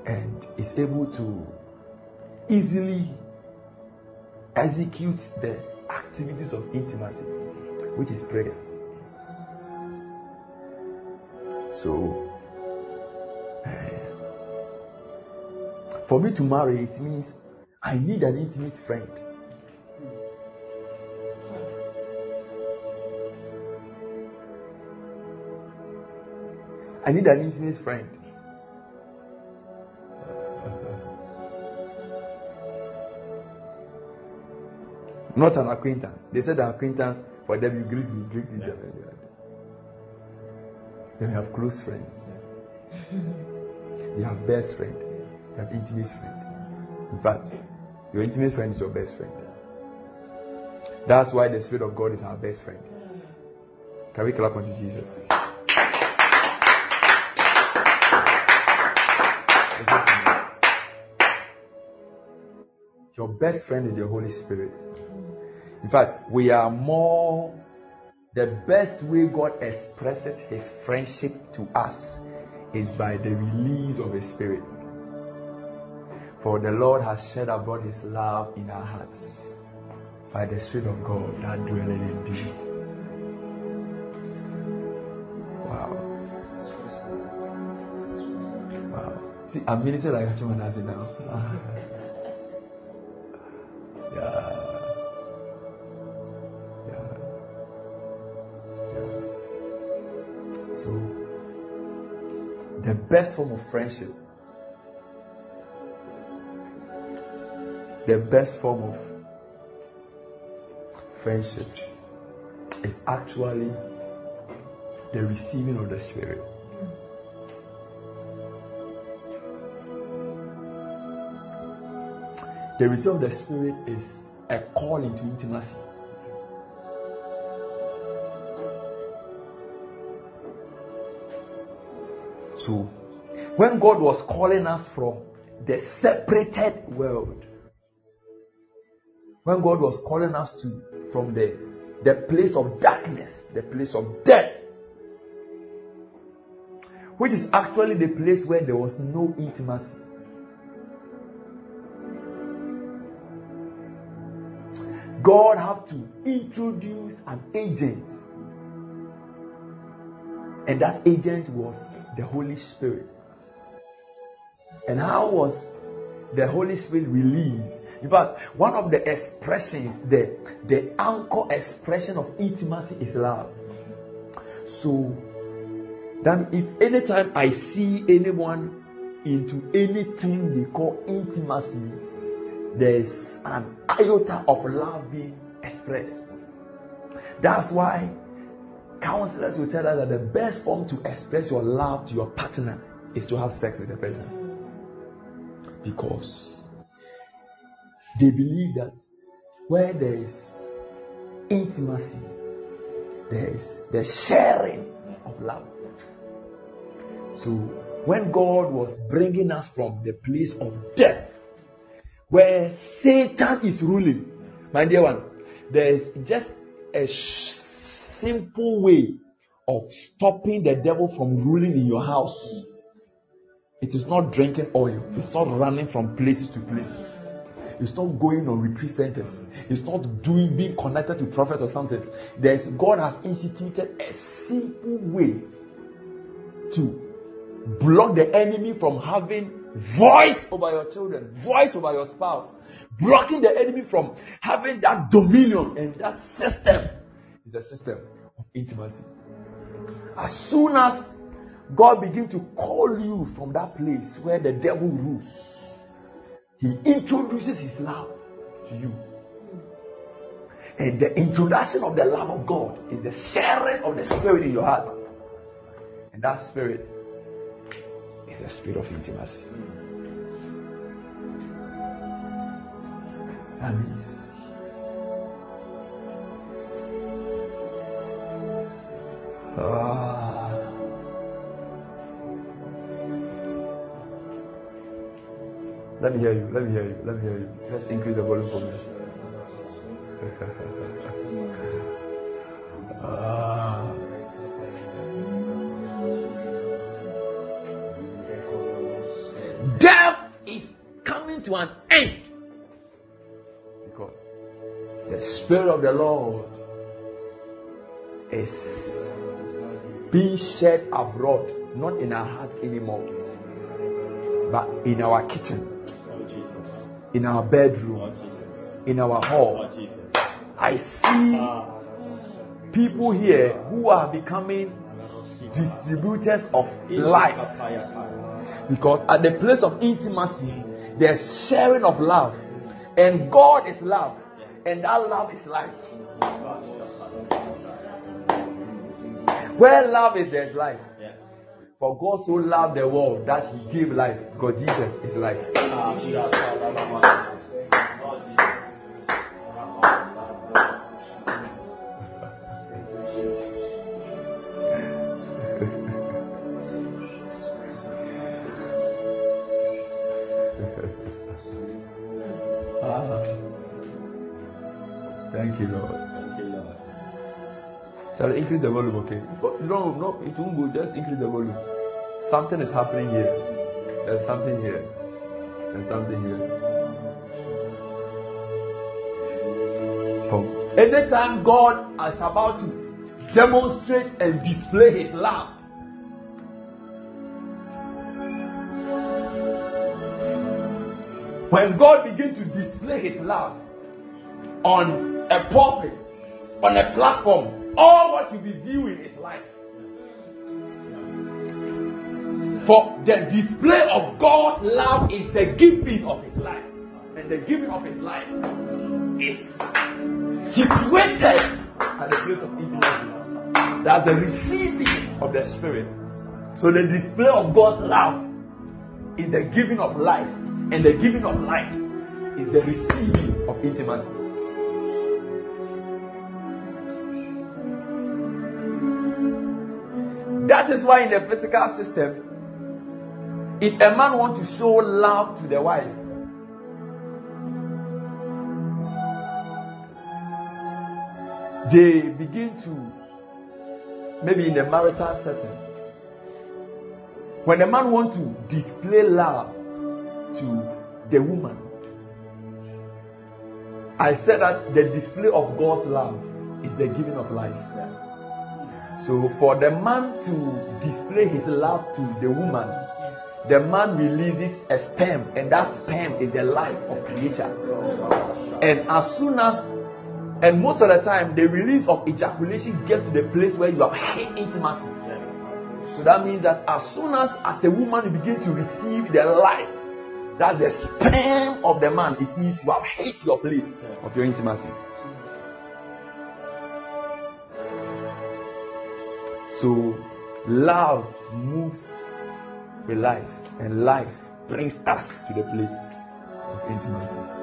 and is able to easily execute the activities of intimacy, which is prayer. So, uh, for me to marry, it means I need an intimate friend. I need an intimate friend. Not an acquaintance. They said an acquaintance for them you greet me, greet each other. Then you have close friends. You have best friend. You have intimate friend. In fact, your intimate friend is your best friend. That's why the Spirit of God is our best friend. Mm. Can we clap unto Jesus? Your best friend is the Holy Spirit. In fact, we are more, the best way God expresses his friendship to us is by the release of his spirit. For the Lord has shed abroad his love in our hearts by the Spirit of God that dwelleth indeed. Wow. Wow. See, I'm ministering like a woman as it now. Best form of friendship, the best form of friendship is actually the receiving of the Spirit. The receiving of the Spirit is a call into intimacy. So, when God was calling us from the separated world, when God was calling us to from the the place of darkness, the place of death, which is actually the place where there was no intimacy. God have to introduce an agent. And that agent was the Holy Spirit. And how was the Holy Spirit released? In fact, one of the expressions, the, the anchor expression of intimacy is love. So, then if anytime I see anyone into anything they call intimacy, there's an iota of love being expressed. That's why counselors will tell us that the best form to express your love to your partner is to have sex with the person. Because they believe that where there is intimacy, there is the sharing of love. So when God was bringing us from the place of death, where Satan is ruling, my dear one, there is just a sh- simple way of stopping the devil from ruling in your house. It is not drinking oil. It's not running from places to places. It's not going on retreat centers. It's not doing being connected to prophet or something. There's God has instituted a simple way to block the enemy from having voice over your children, voice over your spouse, blocking the enemy from having that dominion and that system is a system of intimacy. As soon as God begins to call you from that place where the devil rules, he introduces his love to you. And the introduction of the love of God is the sharing of the spirit in your heart. And that spirit is a spirit of intimacy. That means ah, let me hear you. Let me hear you. Let me hear you. Let's increase the volume for me. Death is coming to an end because the Spirit of the Lord is being shed abroad, not in our hearts anymore, but in our kitchen, in our bedroom, in our hall. I see people here who are becoming distributors of life. Because at the place of intimacy, there's sharing of love. And God is love. And that love is life. Where love is, there's life. For God so loved the world that he gave life. God Jesus is life. Increase the volume, okay? If you don't, know, it won't go. Just increase the volume. Something is happening here. There's something here. There's something here. From anytime God is about to demonstrate and display His love, when God begins to display His love on a pulpit, on a platform, all what you'll be viewing is life. For the display of God's love is the giving of His life. And the giving of His life is situated at the place of intimacy. That's the receiving of the Spirit. So the display of God's love is the giving of life. And the giving of life is the receiving of intimacy. That is why in the physical system, if a man wants to show love to the wife, they begin to maybe in a marital setting. When a man wants to display love to the woman, I said that the display of God's love is the giving of life. So, for the man to display his love to the woman, the man releases a sperm, and that sperm is the life of creature. And as soon as, and most of the time, the release of ejaculation gets to the place where you have hate intimacy. So that means that as soon as, as a woman, you begin to receive the life, that's the sperm of the man, it means you have hate your place of your intimacy. So, love moves a life, and life brings us to the place of intimacy.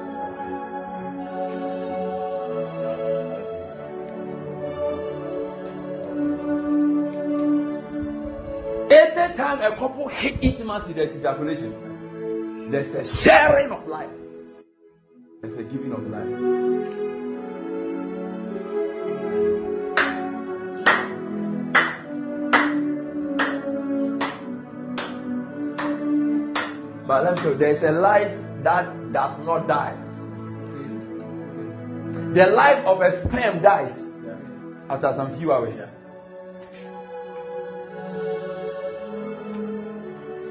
Every time a couple hit intimacy, there's ejaculation. There's a sharing of life. There's a giving of life. But let me tell you, there's a life that does not die. The life of a sperm dies after some few hours.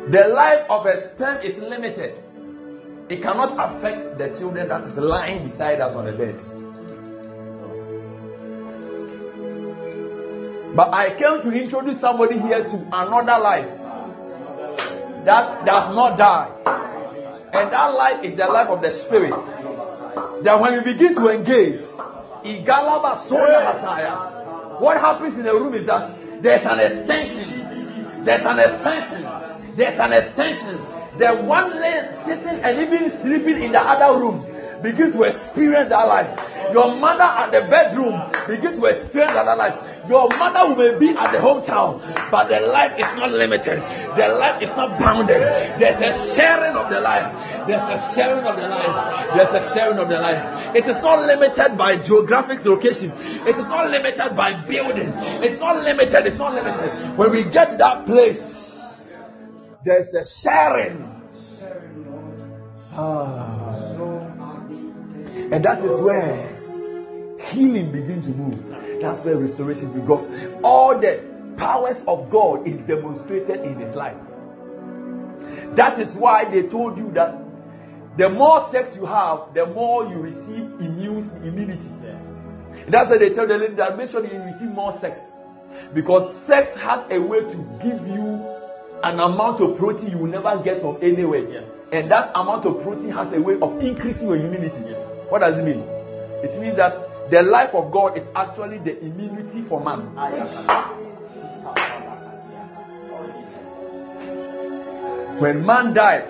The life of a sperm is limited. It cannot affect the children that is lying beside us on the bed. But I came to introduce somebody here to another life that does not die. And that life is the life of the spirit. That when we begin to engage, what happens in the room is that there's an extension. There's an extension. There's an extension. The one sitting and even sleeping in the other room begin to experience that life. Your mother at the bedroom begin to experience that life. Your mother may be at the hometown, but the life is not limited. The life is not bounded. There's a sharing of the life. There's a sharing of the life. There's a sharing of the life. It is not limited by geographic location. It is not limited by building. It's not limited. It's not limited. When we get to that place, there's a sharing. Ah. And that is where healing begins to move. That's where restoration because all the powers of God is demonstrated in his life. That is why they told you that the more sex you have, the more you receive immune immunity. That's why they tell the lady that make sure you receive more sex. Because sex has a way to give you an amount of protein you will never get from anywhere. Yeah. And that amount of protein has a way of increasing your immunity. Yeah. What does it mean? It means that the life of God is actually the immunity for man. When man died,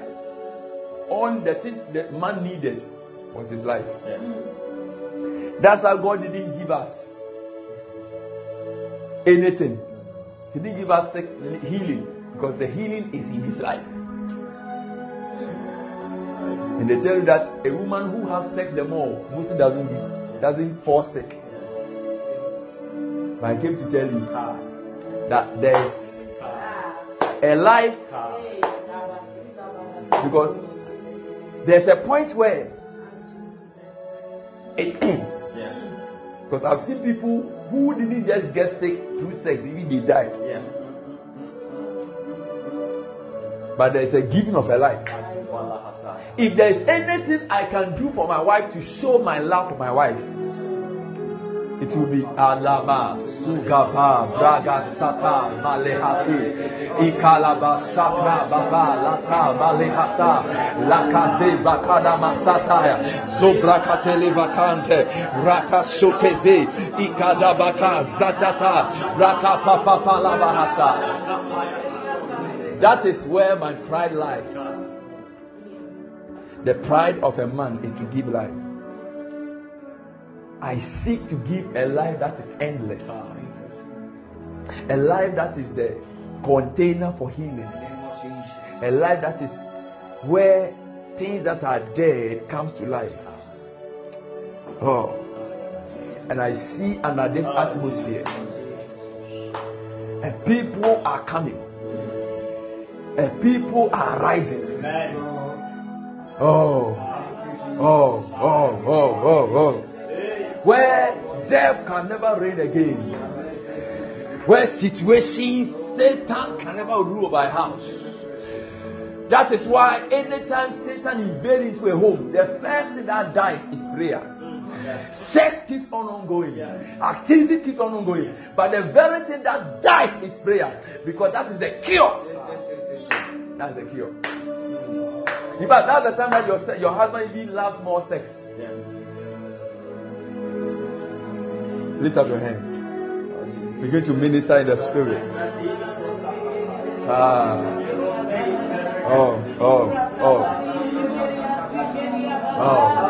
all the thing that man needed was his life. That's why God didn't give us anything. He didn't give us healing because the healing is in his life. And they tell you that a woman who has sex the more, Musi doesn't give doesn't fall sick. But I came to tell you that there is a life because there's a point where it ends. Because I've seen people who didn't just get sick through sex, even they died. But there's a giving of a life. If there is anything I can do for my wife to show my love for my wife, it will be Alaba, Sugaba, Braga Sata, Malehasi, Ikalaba, Shakra, Baba, Lata, Malehasa, Lakaze, Bakada Masataya, Zobrakatele Vakante, Raka Shokeze, Ikadabaka, Zatata, Raka. That is where my pride lies. The pride of a man is to give life. I seek to give a life that is endless. A life that is the container for healing. A life that is where things that are dead comes to life. Oh. And I see under this atmosphere and people are coming. And people are rising. Oh. Oh, oh, oh, oh, oh. Where death can never reign again. Where situations, Satan can never rule over a house. That is why anytime Satan invades into a home, the first thing that dies is prayer. Sex keeps on ongoing. Activity keeps on ongoing. But the very thing that dies is prayer. Because that is the cure. That's the cure. In fact, that's the time that your, your husband even loves more sex. Lift up your hands. Begin to minister in the spirit. Ah. Oh, oh, oh. Oh.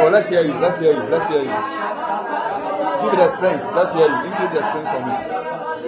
Oh, let's hear you. Let's hear you. Let's hear you. Give me the strength. Let's hear you. Increase the strength for me.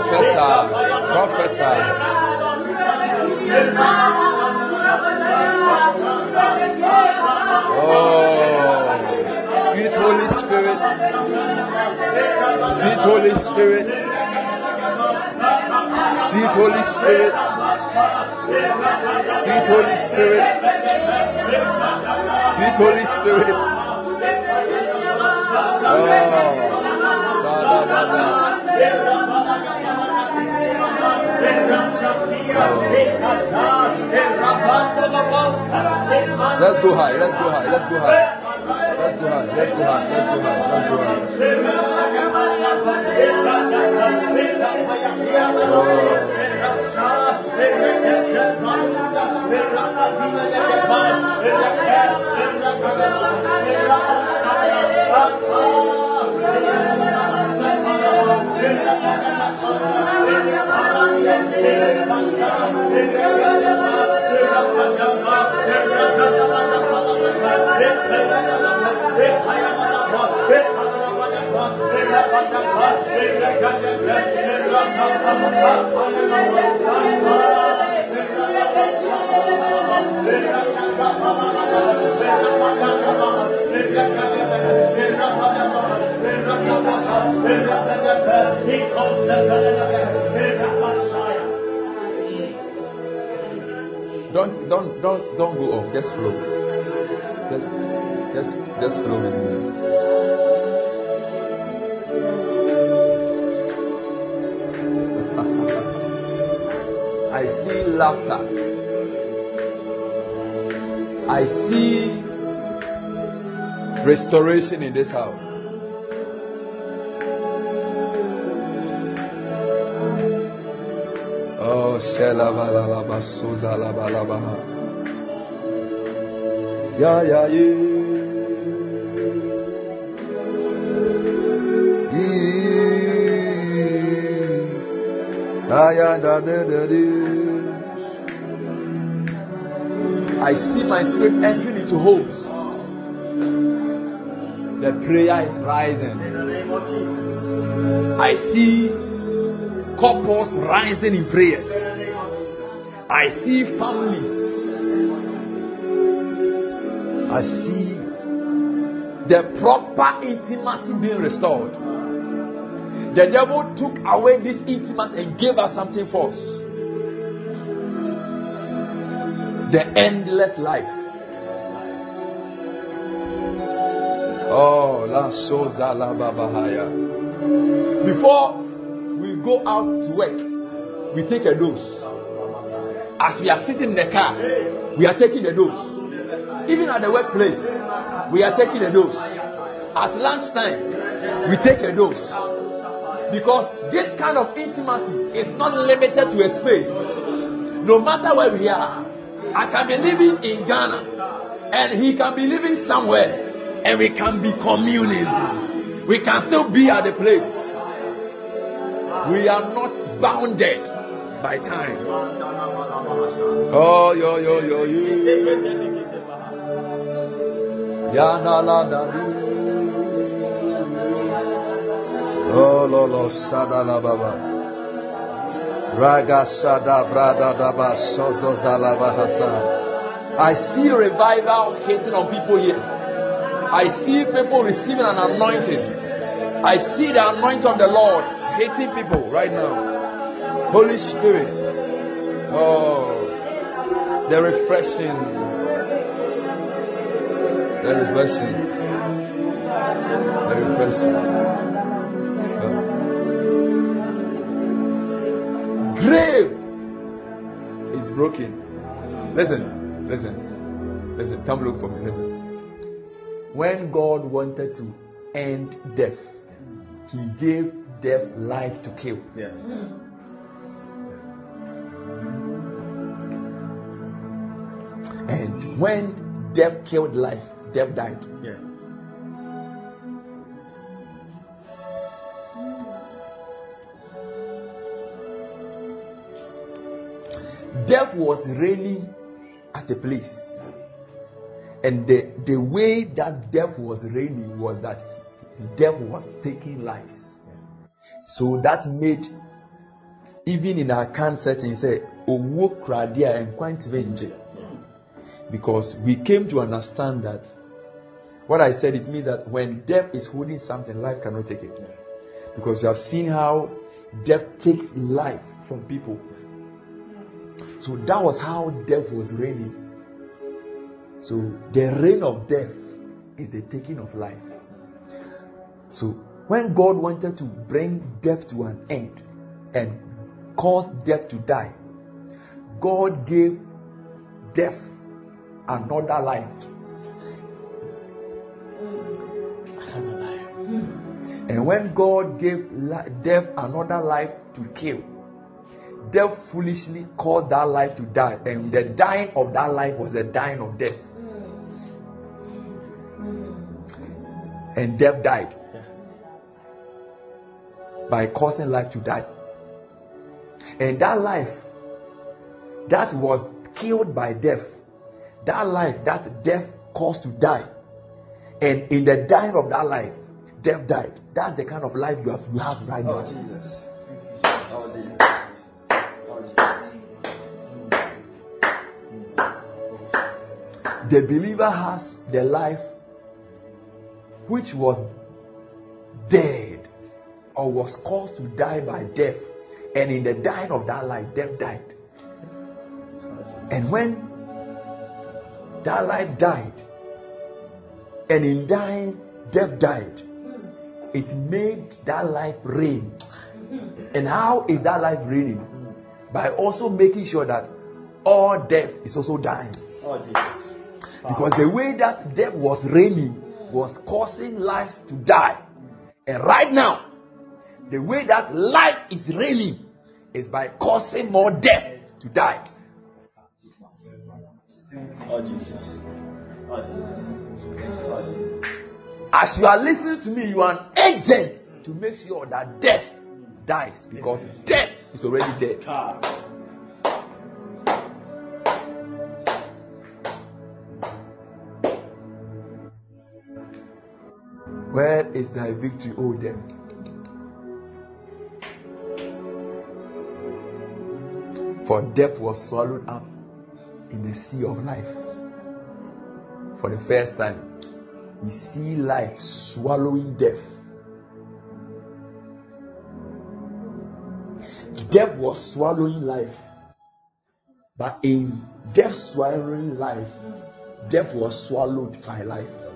Professor, professor. Oh, sweet Holy Spirit, sweet Holy Spirit, sweet Holy Spirit, sweet Holy Spirit, sweet Holy Spirit. Oh, Sadabada. Let's go high. Let's go high. Let's go high. Let's go high. Let's go high. Let's go high. Let's go Hallelujah. Don't don't don't don't go off. Just flow. Just just just flow with me. Laughter. I see restoration in this house. Oh, Shelabalalaba Suzalabalabaha. Ya ya ye. Ya da da da I see my spirit entering into homes. The prayer is rising. I see couples rising in prayers. I see families. I see the proper intimacy being restored. The devil took away this intimacy and gave us something false. The endless life. Oh, la soza babahaya. Before we go out to work, we take a dose. As we are sitting in the car, we are taking a dose. Even at the workplace, we are taking a dose. At lunchtime, we take a dose. Because this kind of intimacy is not limited to a space, No matter where we are, I can be living in Ghana and he can be living somewhere and we can be communing. We can still be at the place. We are not bounded by time. Oh, yo, yo, yo, yo. Yana la Oh, lo, lo, sada la baba. Raga sada brada daba sozo zalaba. I see revival hitting on people here. I see people receiving an anointing. I see the anointing of the Lord hitting people right now. Holy Spirit. Oh, the refreshing. The refreshing. The refreshing. Grave is broken. Listen, listen, listen. Come look for me. Listen. When God wanted to end death, He gave death life to kill. Yeah. And when death killed life, death died. Yeah. Death was reigning at a place. And the, the way that death was reigning was that death was taking lives. So that made, even in our can setting, say, Owo kradia and quite Because we came to understand that what I said, it means that when death is holding something, life cannot take it. Because you have seen how death takes life from people. So that was how death was reigning. So the reign of death is the taking of life. So when God wanted to bring death to an end and cause death to die, God gave death another life. And when God gave death another life to kill, death foolishly caused that life to die, and the dying of that life was the dying of death. And death died by causing life to die. And that life that was killed by death, that life that death caused to die, and in the dying of that life, death died. That's the kind of life you have, you have right now. Jesus. Oh, Jesus. The believer has the life which was dead or was caused to die by death, and in the dying of that life, death died. And when that life died, and in dying, death died, it made that life reign. And how is that life reigning? By also making sure that all death is also dying. Oh, Jesus. Because the way that death was reigning was causing lives to die. And right now, the way that life is reigning is by causing more death to die. As you are listening to me, you are an agent to make sure that death dies because death is already dead. Where is thy victory, O death? For death was swallowed up in the sea of life. For the first time, we see life swallowing death. Death was swallowing life. But in death swallowing life, death was swallowed by life.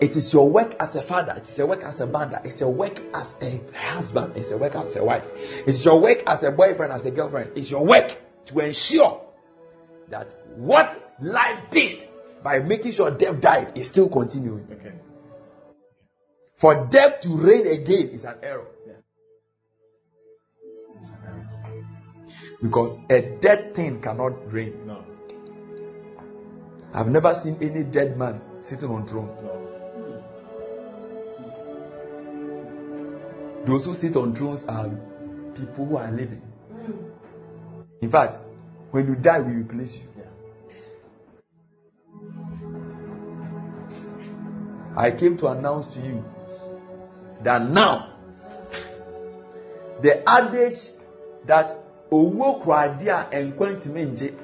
It is your work as a father, it is a work as a mother, it's a work as a husband, it's a work as a wife, it's your work as a boyfriend, as a girlfriend, it's your work to ensure that what life did by making sure death died is still continuing. Okay. For death to reign again is an error. Yeah. Because a dead thing cannot reign. No. I've never seen any dead man sitting on throne. No. Those who sit on thrones are people who are living. Hmm. In fact, when you die, we replace you. I came to announce to you that now the adage that owo kradia enkwantimi nje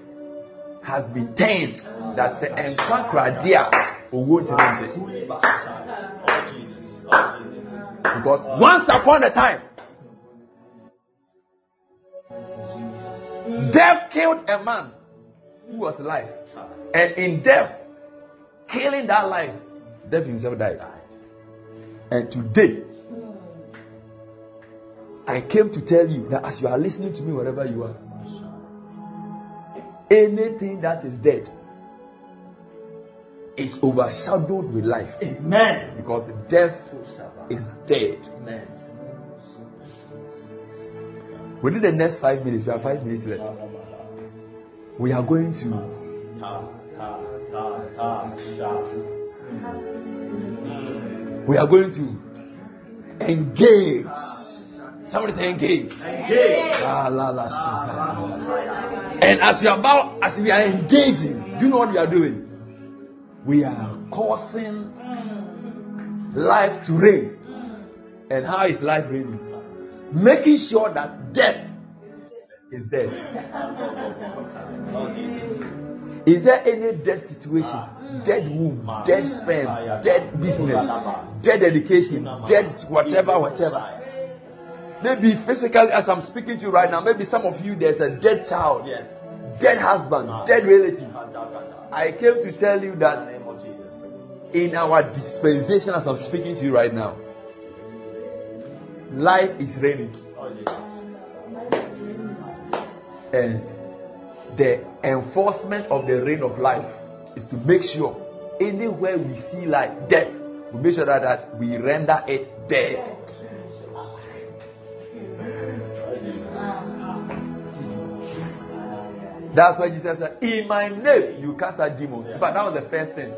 has been turned that say enkwa kradia owo ntimi because once upon a time death killed a man who was alive. And in death killing that life death himself died. And today I came to tell you that as you are listening to me, wherever you are, anything that is dead is overshadowed with life Amen. because death is dead. Amen. Within the next five minutes, we have five minutes left. We are going to we are going to engage. Somebody say engage. Engage. Ah, la, la. And as we are about, as we are engaging, do you know what we are doing? We are causing life to reign. And how is life reigning? Making sure that death is dead. Is there any dead situation, dead womb, dead sperm, dead business, dead education, dead whatever, whatever? Maybe physically, as I'm speaking to you right now, maybe some of you there's a dead child, dead husband, dead relative. I came to tell you that name of Jesus. In our dispensation, as I'm speaking to you right now, life is reigning, and the enforcement of the reign of life is to make sure anywhere we see life, death, we make sure that, that we render it dead. That's why Jesus said, In my name you cast out demons. But that was the first thing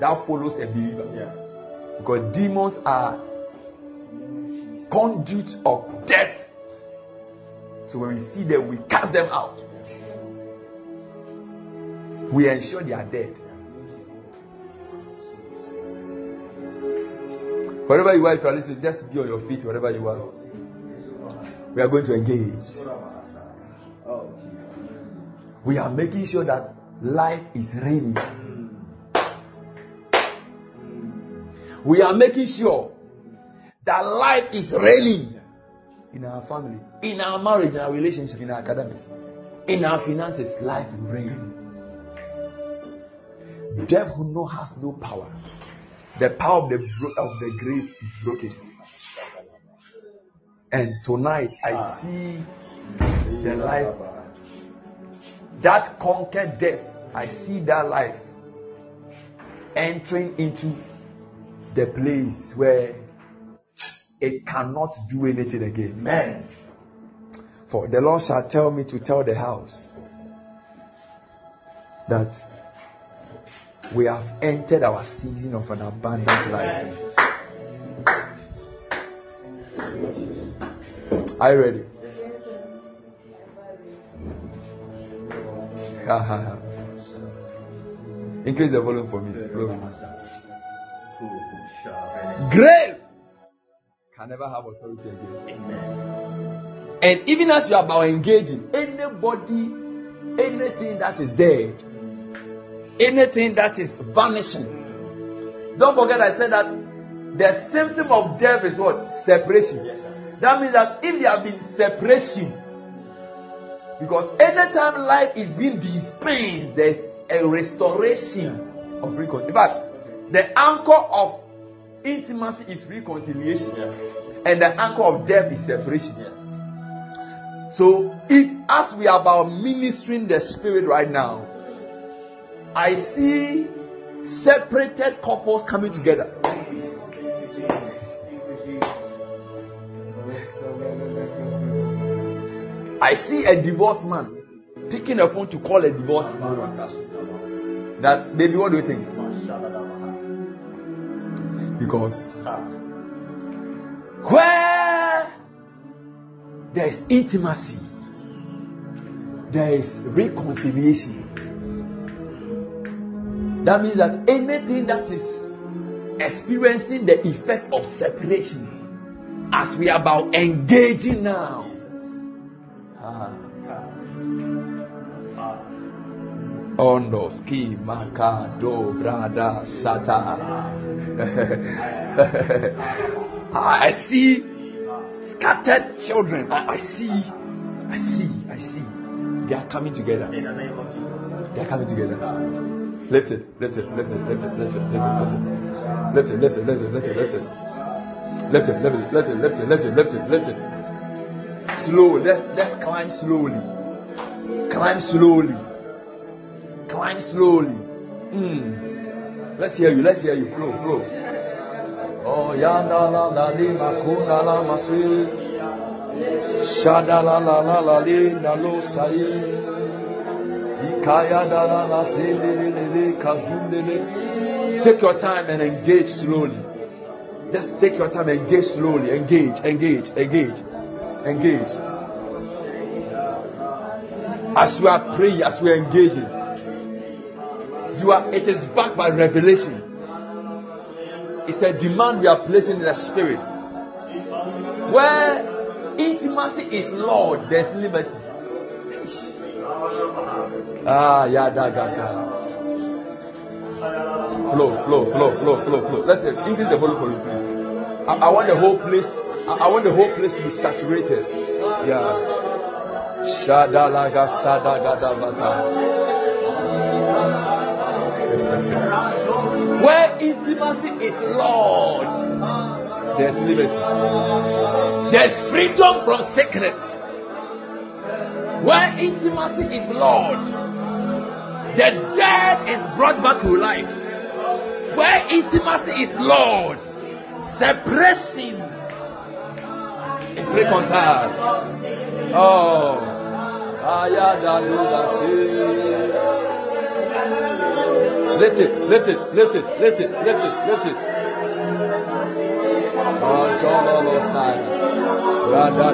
that follows a believer. Yeah. Because demons are conduits of death. So when we see them, we cast them out. We ensure they are dead. Wherever you are, if you are listening, just be on your feet wherever you are. We are going to engage. Oh We are making sure that life is reigning. We are making sure that life is reigning in our family, in our marriage, in our relationship, in our academics, in our finances. Life will reign. Death will no has no power. The power of the of the grave is broken. And tonight I ah. see the life that conquered death. I see that life entering into the place where it cannot do anything again. Amen. For the Lord shall tell me to tell the house that we have entered our season of an abundant life. Are you ready? Increase the volume for me. slowly. Grave can never have authority again. Amen. And even as you are about engaging, anybody, anything that is dead, anything that is vanishing. Don't forget, I said that the symptom of death is what? Separation. Yes. That means that if there have been separation, because anytime life is being dispensed, there's a restoration of reconciliation. In fact, the anchor of intimacy is reconciliation, Yeah. and the anchor of death is separation. Yeah. So, if as we are about ministering the spirit right now, I see separated couples coming together. I I see a divorced man picking a phone to call a divorced man. That baby, what do you think? Because ah. where there is intimacy, there is reconciliation. That means that anything that is experiencing the effect of separation, as we are about engaging now, Ondo ski maka do brada sata. I see scattered children. I, I see, I see, I see. They are coming together. They are coming together. Lift it, lift it, lift it, lift it, lift it. Lift it, lift it, lift it, lift it, lift it. Lift it, lift it, lift it, lift it, lift it, lift it, lift it. Slow. Let's let's climb slowly. Climb slowly. Climb slowly. Mm. Let's hear you. Let's hear you. Flow, flow. Oh yanda la la li makunda la masi. Shada la la la la li na lo sai. Ikaya da la la se li li li li kazunde li. Take your time and engage slowly. Just take your time, engage slowly, engage, engage, engage, engage. As we are praying, as we are engaging, you are. It is backed by revelation. It's a demand we are placing in the spirit. Where intimacy is Lord, there's liberty. Ah, yeah, that. Flow, flow, flow, flow, flow, flow. Let's increase the volume for you, please. I, I want the whole place. I, I want the whole place to be saturated. Yeah. Shadalaga sadagadavata. Where intimacy is Lord, there's liberty. There's freedom from sickness. Where intimacy is Lord, the dead is brought back to life. Where intimacy is Lord, separation is reconciled. Oh, ayadadudasi. Lift it, lift it, lift it, lift it, lift it, lift it. Oh, God, Lord, Lord, Rada